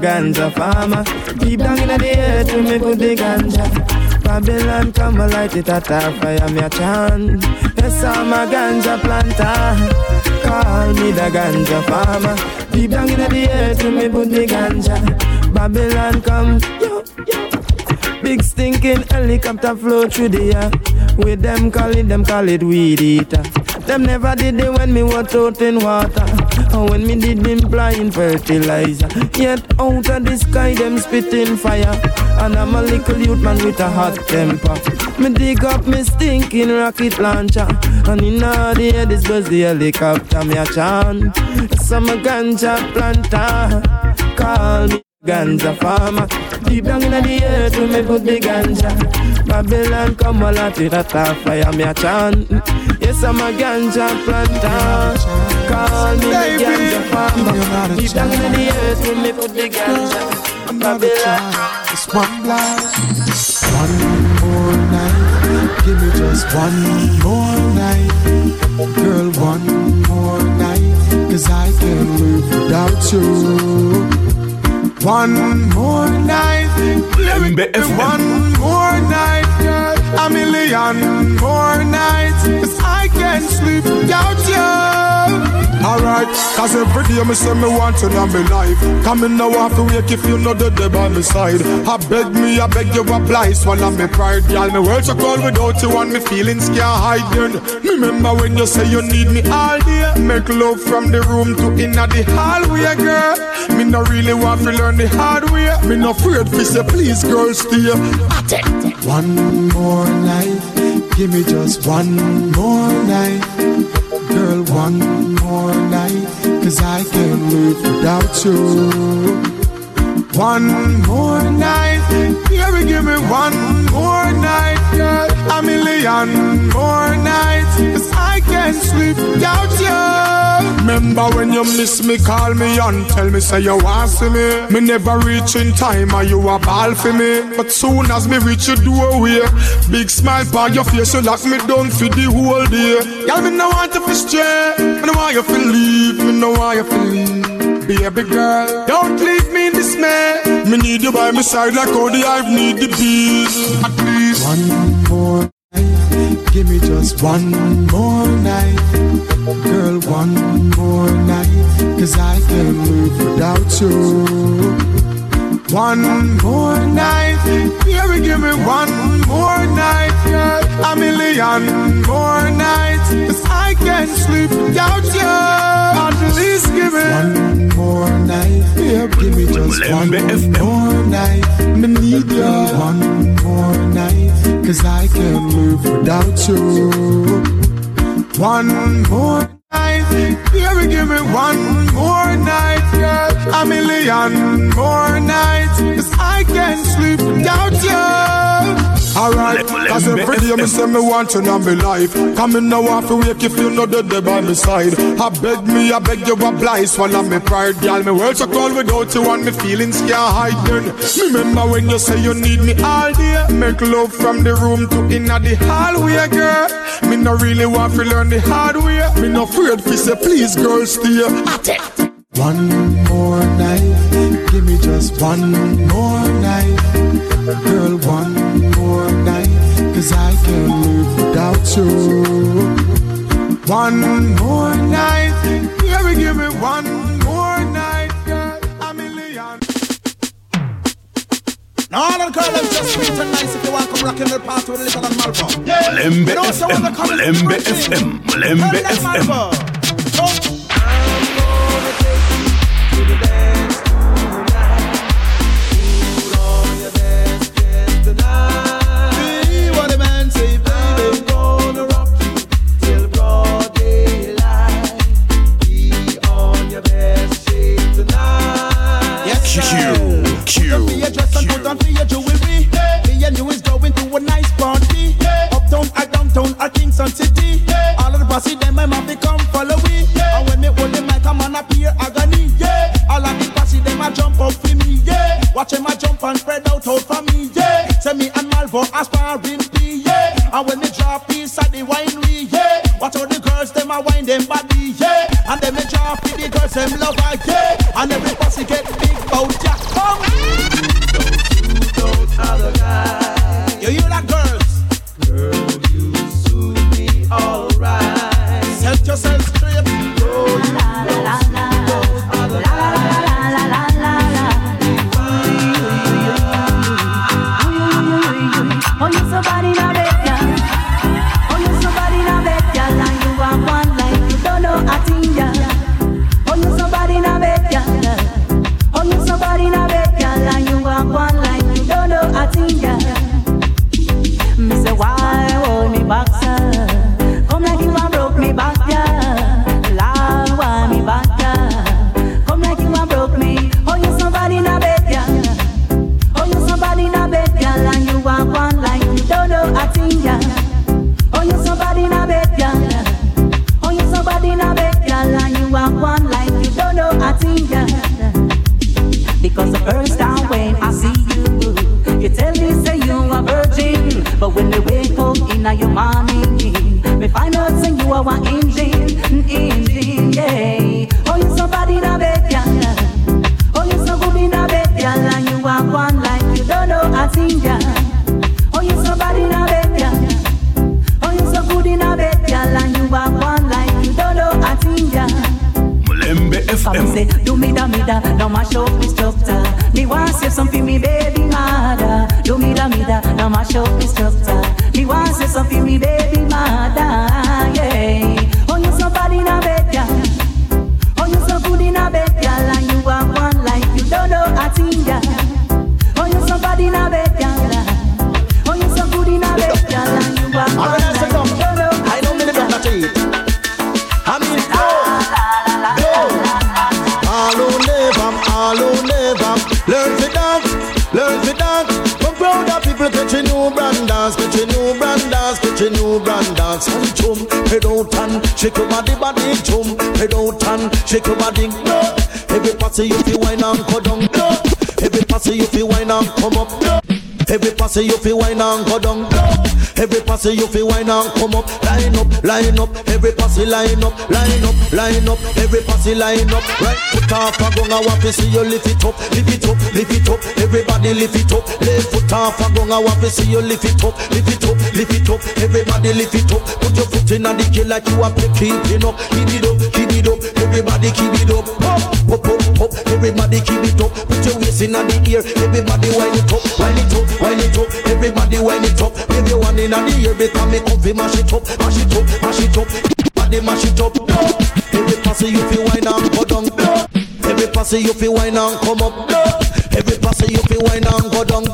Ganja farmer. Deep down in the earth, to me put the ganja. Babylon come light it at a fire, me a chant. Yes, I'm a ganja planter. Call me the ganja farmer. Deep down in the earth, to me put the ganja. Babylon come, yo, yo. Big stinking helicopter flow through the air. With them call it, them call it weed eater. Them never did it when me was out in water. And when me did them blind fertilizer. Yet out of the sky them spitting fire. And I'm a little youth man with a hot temper. Me dig up me stinking rocket launcher. And in all the air this buzz the helicopter me a chant. Some a ganja planter. Call me ganja farmer. Deep down in the earth we me put the ganja. Babylon come at it at a fire me a chant. Yes I'm a ganja planter. Call me the ganja farmer. Deep down in the earth we me put the ganja. I'm not Babylon. It's one life, one more night. Give me just one more night, girl. One more night, cause I can't live without you. One more night, let me one more night, girl. A million more nights, cause I can't sleep without you. Alright, cause every day me say me want to know me life. Come in now have to wake if you know the day by my side. I beg me, I beg you apply, swallow me pride. Girl, me words are cold without you and me feelings can't hide. Then remember when you say you need me all day. Make love from the room to inna the hallway, girl. Me no really want to learn the hard way. Me no afraid to say please, girl, stay. One more night, give me just one more night. Girl, one more night, cause I can't live without you. One more night, yeah, give me one more night, girl. A million more nights, cause I without you. Remember when you miss me, call me and tell me, say you want see me. Me never reach in time, or you a ball for me. But soon as me reach you your doorway, big smile by your face, you lock me down for the whole day. Girl, me no want to stray, me no want you to leave, me no want you to leave. Baby girl, don't leave me in dismay. Me need you by my side like all the hive need the bees. At least one give me just one more night. Girl, one more night, cause I can't live without you. One more night, baby, give me one more night, girl. A million more nights, cause I can't sleep without you. At least give me one more night, baby, give me just one more night. Me need you one more night, cause I can't live without you. One more night, baby, give me one more night, girl. A million more nights, cause I can't sleep without you. Alright, cause every day me say me want to know me life. Come in now off to wake if you know the day by my side. I beg me, I beg you apply, swallow me pride, girl. Me words are cold without you and me feelings can't hide. Then remember when you say you need me all day. Make love from the room to inna the hallway, girl. Me no really want to learn the hard way. Me no afraid to say please, girl, stay. One more night, give me just one more night. Girl, one more night, cause I can't live without you. One more night, baby, give me one more night, girl. A million. Now all the girls just sweet and nice if you want to come rock in the party with a little and Malvo. Mulembe You know, so when FM, Mulembe. FM, Mulembe FM. Line up. Every passy line up, line up, line up. Every passy line up. Right foot off a gong. I want to see you lift it up, lift it up, lift it up. Everybody lift it up. Left foot off a gong. I want to see you lift it up, lift it up, lift it up. Everybody lift it up. Put your foot in the key like you are keeping up. Keep it up, keep it up. Everybody keep it up. Up, up, up, up. Everybody keep it up. Put your in the ear. Everybody wind it up, wind it up, wind it up. Everybody wind it up. Baby one in the ear because me come fi mash it up, mash it up, mash it up. Everybody mash it up. Every passy you feel wine and go down. Every passy you feel wine and come up. Every passy you feel wine and go down.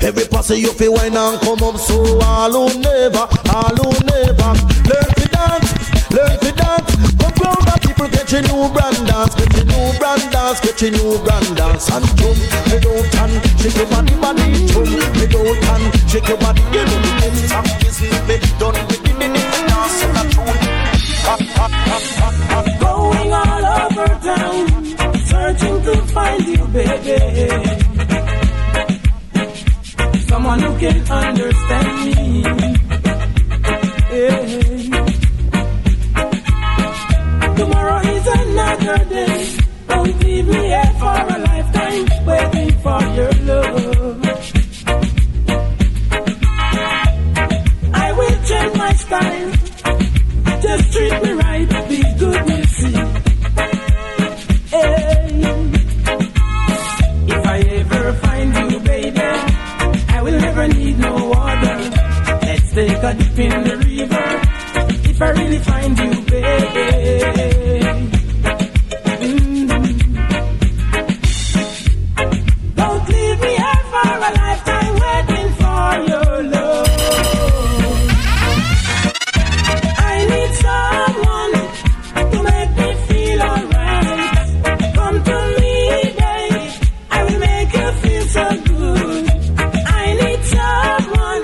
Every passy you feel wine and come up. So all who never, all who never people get your new brand dance, get your new brand dance, get your new brand dance and jump. Head out and shake your body, body jump. Head out and shake your body. You know the next song is me done with the minute dance and a tune. Going all over town, searching to find you, baby. Someone who can understand a dip in the river. If I really find you, baby. Mm. Don't leave me here for a lifetime waiting for your love. I need someone to make me feel alright. Come to me, babe. I will make you feel so good. I need someone.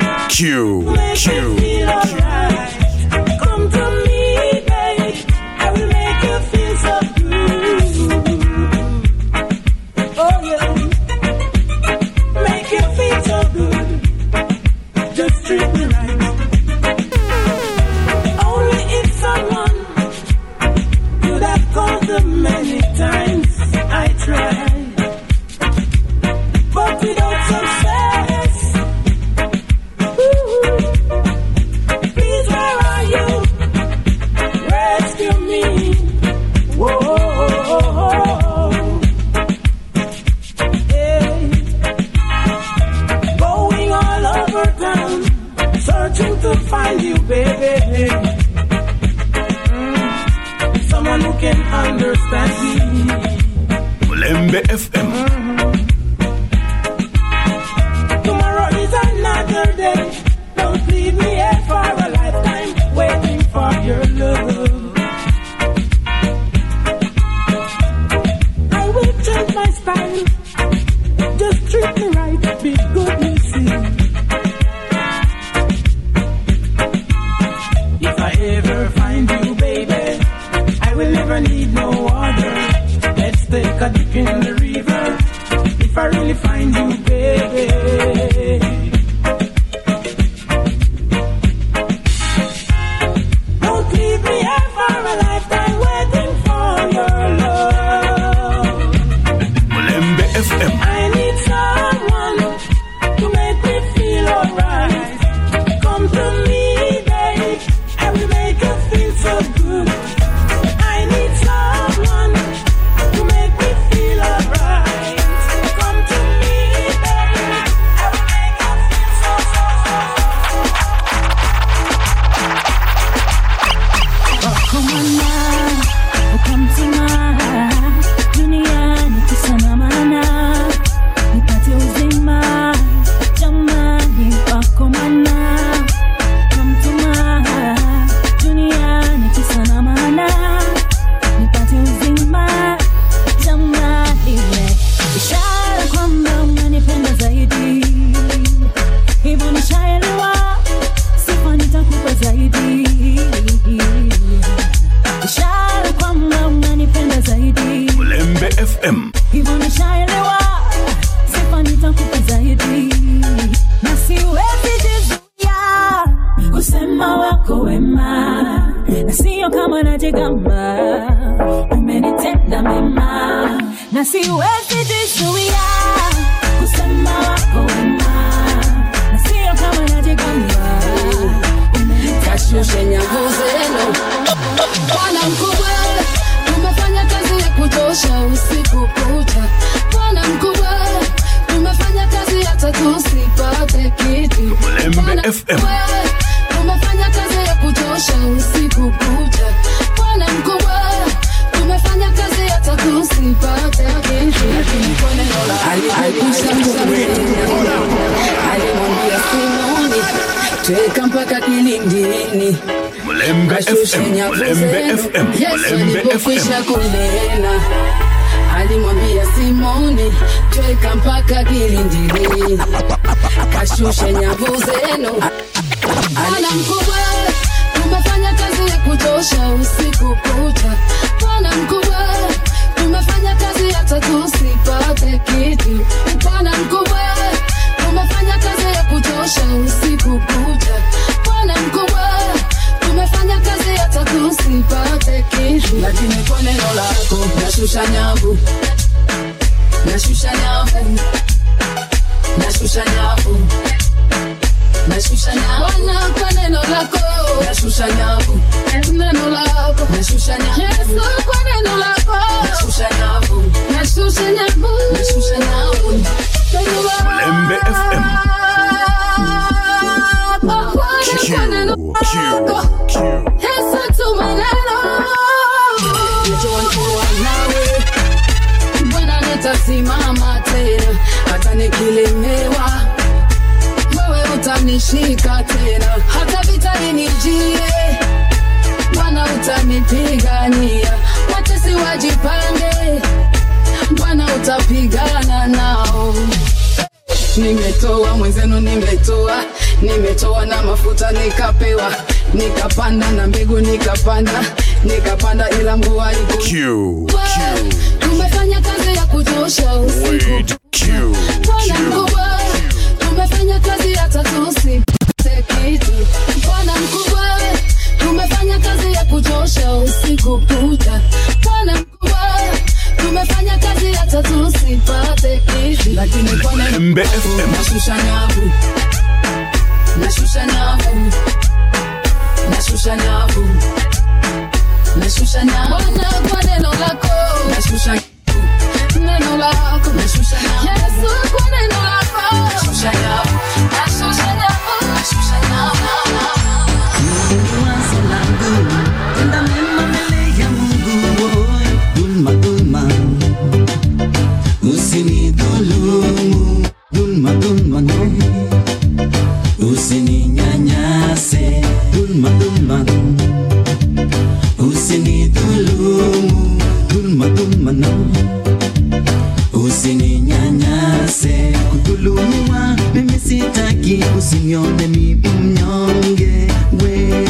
usinione mimi mnyonge, we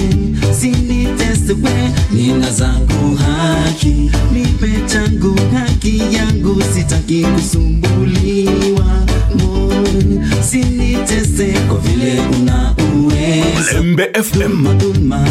siniteste we nina zangu haki, nipe changu haki yangu, sitaki kusumbuliwa siniteste kwa vile una uwezo. Lembe FM. Duma, duma.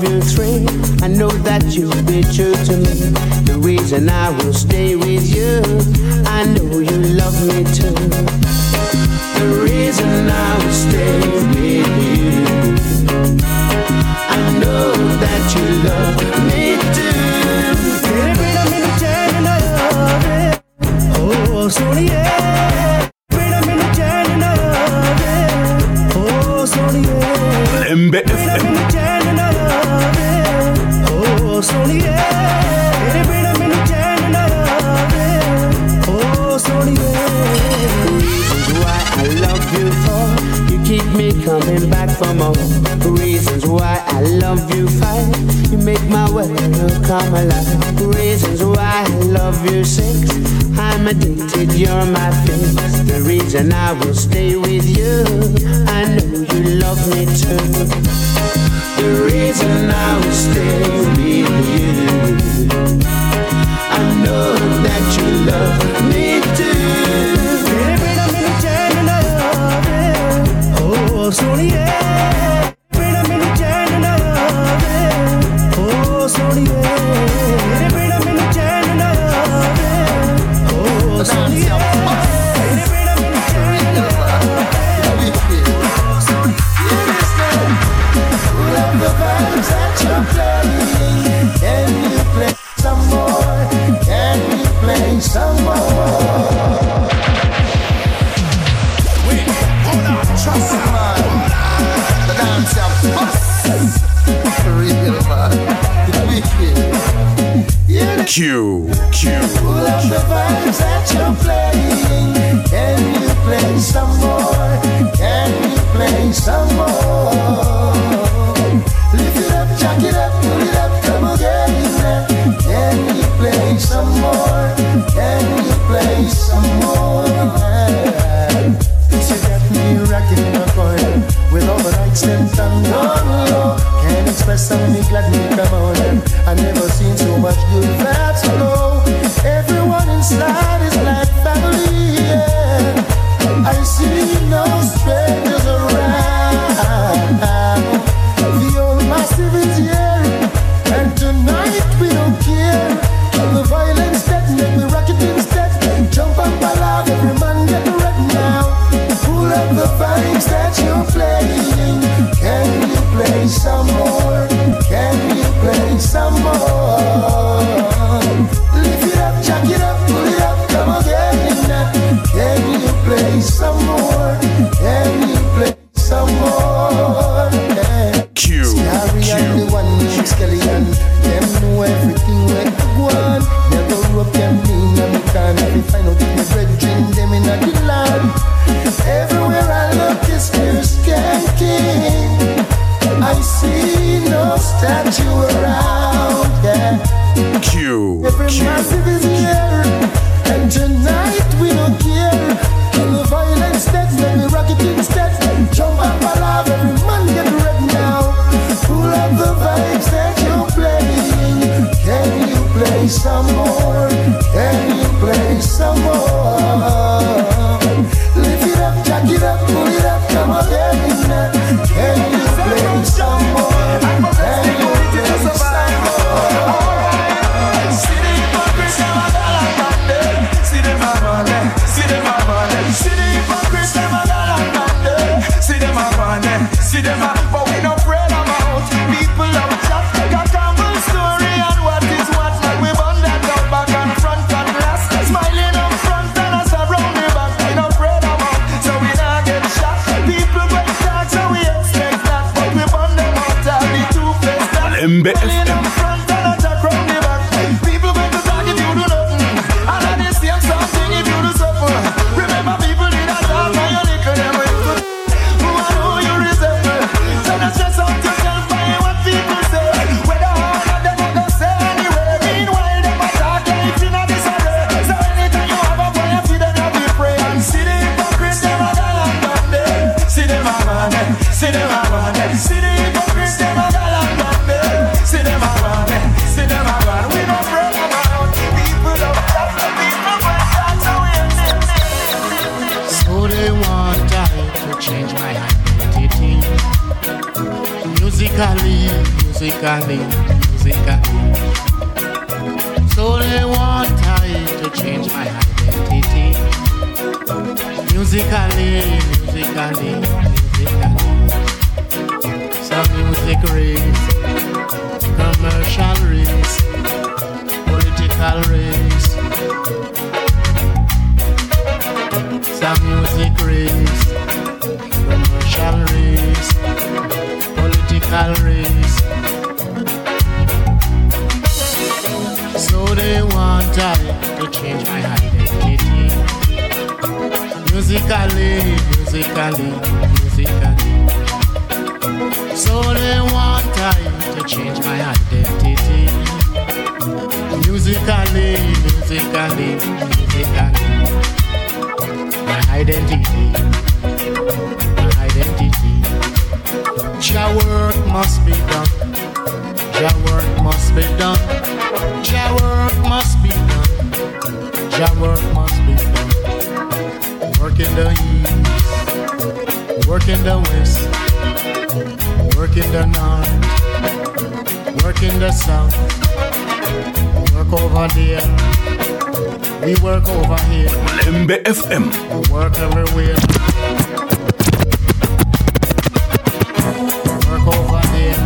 I know that you'll be true to me. The reason I will stay with you, I know you love me too. The reason I will stay with you, I know that you love me. So they want I to change my identity. Musically, musically, musically. My identity, my identity. Your work must be done. Your work must be done. Your work must be done. Your work must be done. Work in the east, work in the west, work in the north, work in the south, work over there. We work over here. Lembe FM. Work everywhere. Work over there.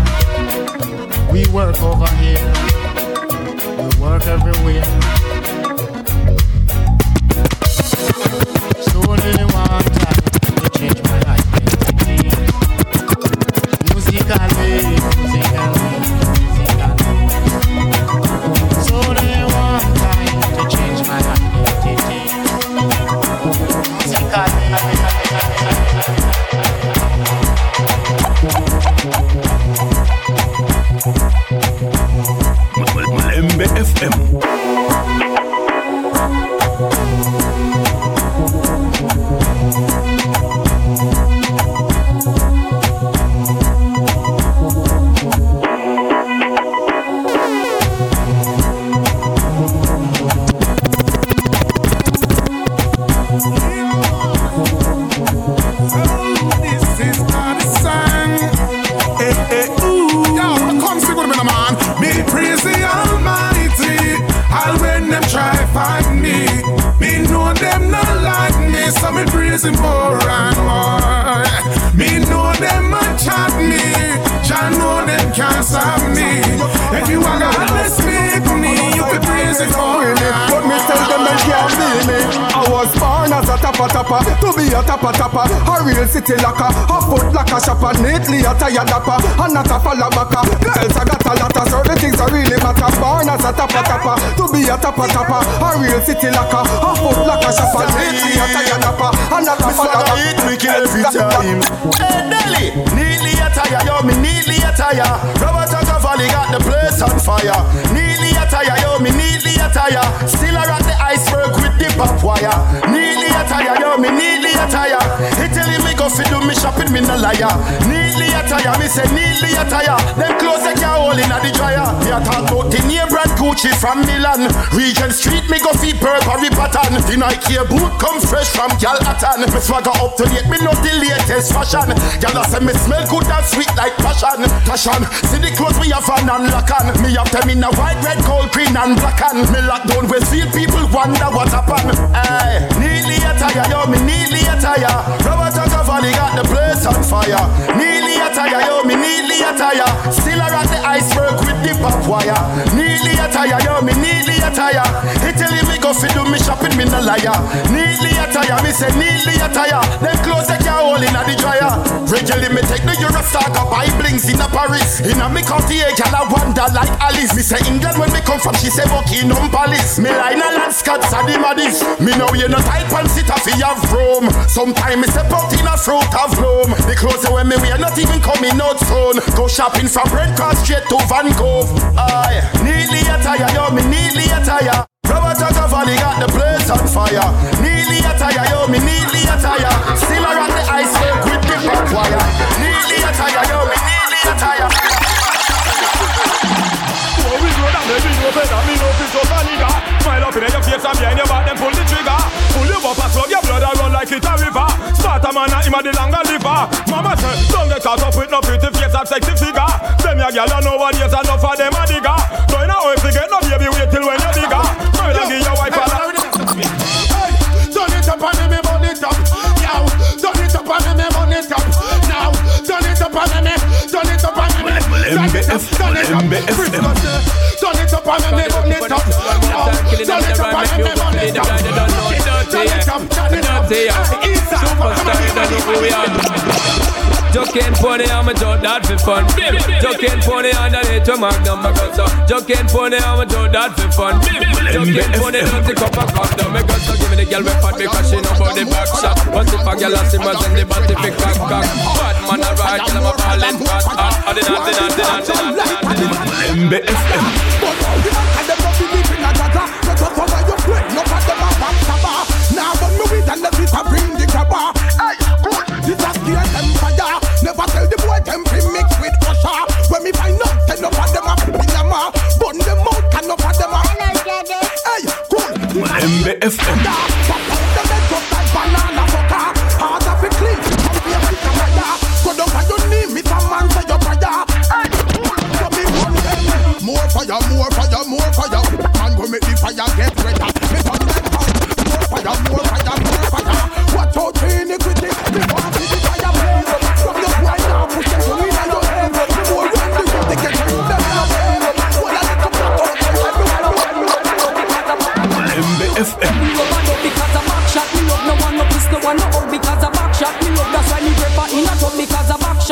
We work over here. We work everywhere. Hatton. Me swagger up to date, me know the latest fashion. Gal a say me smell good and sweet like passion. Passion, see the clothes we have on and lock on. Me have them in a white, red, gold, green and black on. Me lock down Westfield, people wonder what happened. Hey, neatly attire, yo, me neatly attire. Robert Valley got the place on fire. Neatly attire, yo, me neatly attire. Still rock the iceberg with the pop wire. Neatly attire, yo, me neatly attire. Telling me go fi do me shopping, me no liar. Neatly attire, me say neatly attire. Them clothes they can't hold inna the dryer. Regularly me take the Eurostar go buy blings inna Paris. Inna me Cartier, gal I wonder like Alice. Me say England when me come from, she say Buckingham Palace. Me line a land and the maddest. Me know you no tight pants it off have room. Sometime me step out in a fruit of loom. The clothes when me wear not even coming out soon. Go shopping from Red Cross straight to Van Gogh. Aye, neatly attire, yo me neatly attire. Robert got the place on fire. Neatly attire, yo me neatly attire. Still I rock the iceberg with the back wire. Neatly attire, yo me neatly attire. we know that me know better, me know fit up a nigga Smile up in your face and behind your back, then pull the trigger Pull you up and slug your blood and run like it a river Smarter man and him a the longer liver Mama say, don't get caught up with no pretty face and sexy figure Them ya girl and nowadays enough of them up, turn it up. Turn it up and let me burn it up. Turn it up and let me burn it up. Turn it up, turn it up. Superstar, you don't know who we are. Joke and pony, I'm a joke that for fun. Joke and pony underneath your magnum, my gun so. Joke and pony, I'm a joke that for fun. Joke and pony, don't take up a condom, my gun so. Give me the girl with fat because she know about the back shot. But if a girl has him, then the body pick cock cock. Bad man, I ride till I'm a falling fat. The nanty, nanty, nanty, nanty, nanty. MBFM. And them not believe in a Jaja. Let us over your friend. No for them a back stabber. Now when me with and let it a bring the grabber. Hey, good. This a scare them fire. Never tell the boy them fi mix with Usher. When me find out, ten up of them a pinama. Bun them out, ten up of them a. Hey, good. MBFM. Pop out the bed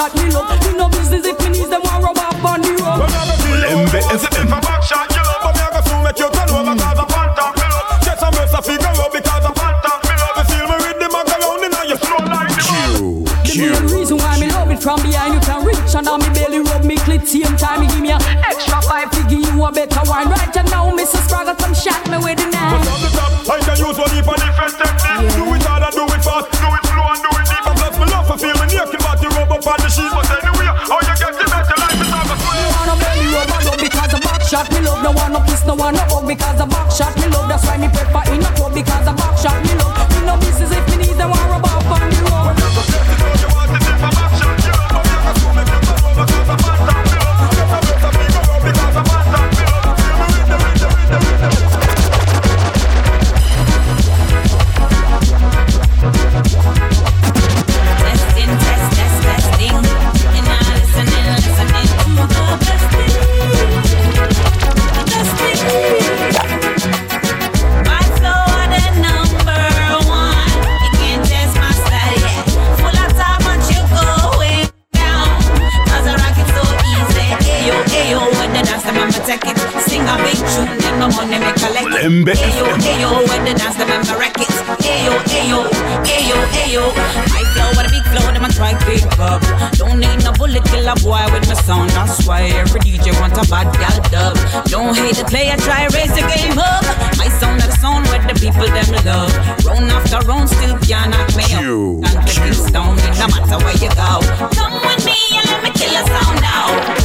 shot. Me love me no business if me needs them want rub up on the road. MBFM. If a back shot you love, but me a go soon make you turn over cause a phantom me love. Just a mess a figure out because a phantom me love. You feel me with the mag around in and you slow like the The main reason why me love it from behind you can reach and now me belly rub me clit same time me give me a extra five to give you a better wine right and no one no hug because a back shot. Me love that's why me collect. Ayo, ayo, when the dance, I'ma wreck. Ayo, ayo, ayo, ayo. My flow, what a big flow, them a try big bub. Don't need no bullet killer boy with my sound. That's why every DJ want a bad gal dub. Don't hate the player, try raise the game up. My sound, the sound where the people them love. Round after round, still can't knock me up. The kill stone, no matter where you go. Come with me and let me kill a sound now.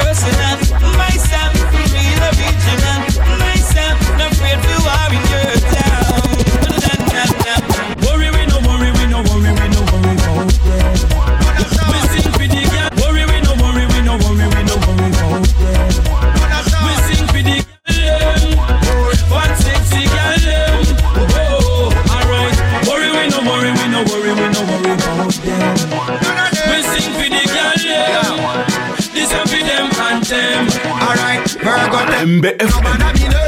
Take Virgo MBFM.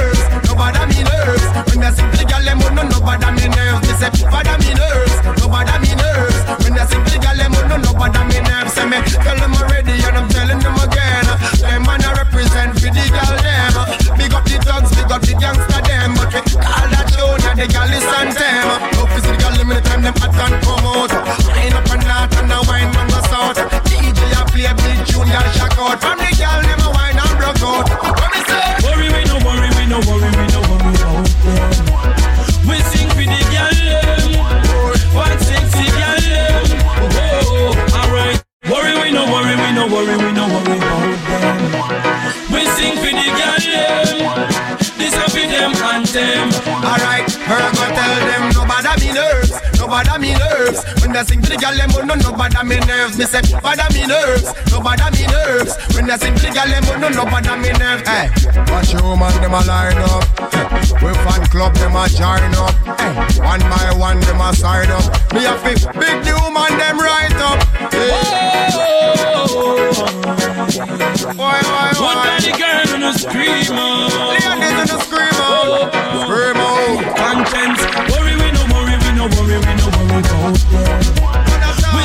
Alright, her go tell them no bad me nerves, no bad me nerves. When they sing to the girl, them no no bad me nerves. Me say bad me nerves, no bad me nerves. When they sing to the girl, them no no bad me nerves. Hey, watch your woman them a line up. We fan club them a join up. Hey, one by one them a side up. Me a fi big the woman them right up. Hey. Whoa. Why, why, why? What kind of girl in a screamer? Ladies in a screamer. Screamer. Conscience. Worry, we no worry, we no worry, we no worry about. We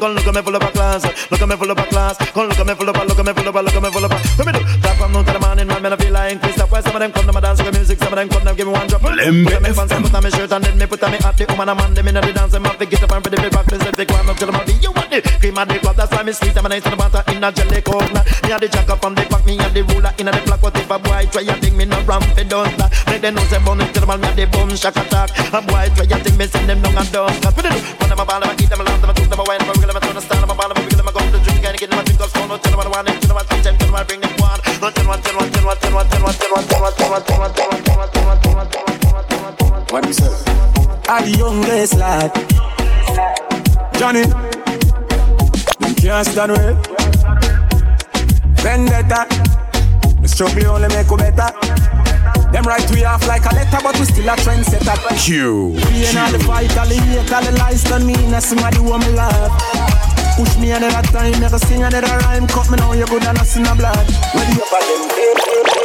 con lo que me follow pa' class, lo que me follow pa' class, con lo que me follow pa', lo que me follow pa', lo que me follow pa'. Let me do. Drop on to the man in my man, I feel like increase. That's why some of them come to my dance, the music, some of them come to give me one drop. Lembe put on me pants, put on me shirt, and then me put on me hat. The woman and man, them inna the dance, them have to get up and ready for Please If they climb up to the mountain, you want it. Cream at the club, that's why me sweet. I'm nice and butter in a jelly coconut. Me a the jack up on the back, me a the ruler inna the black. What if a boy try a thing, me no don't stop. Make them know say bun it, tell them all me a the boom shock attack. A boy try a thing, me send them down and down. Cause we do, put them a ball, honest lad. Johnny, you can't stand with Vendetta, the struggle only make you better. Them right we off like a letter, but we still a trendsetter. Q, You. Being all the fight, all the hate, all the lies done me, and somebody who me love. Push me another time, never sing another rhyme. Cut me now, you're good and I sing a blood. Ready up at them. Eh, eh, eh.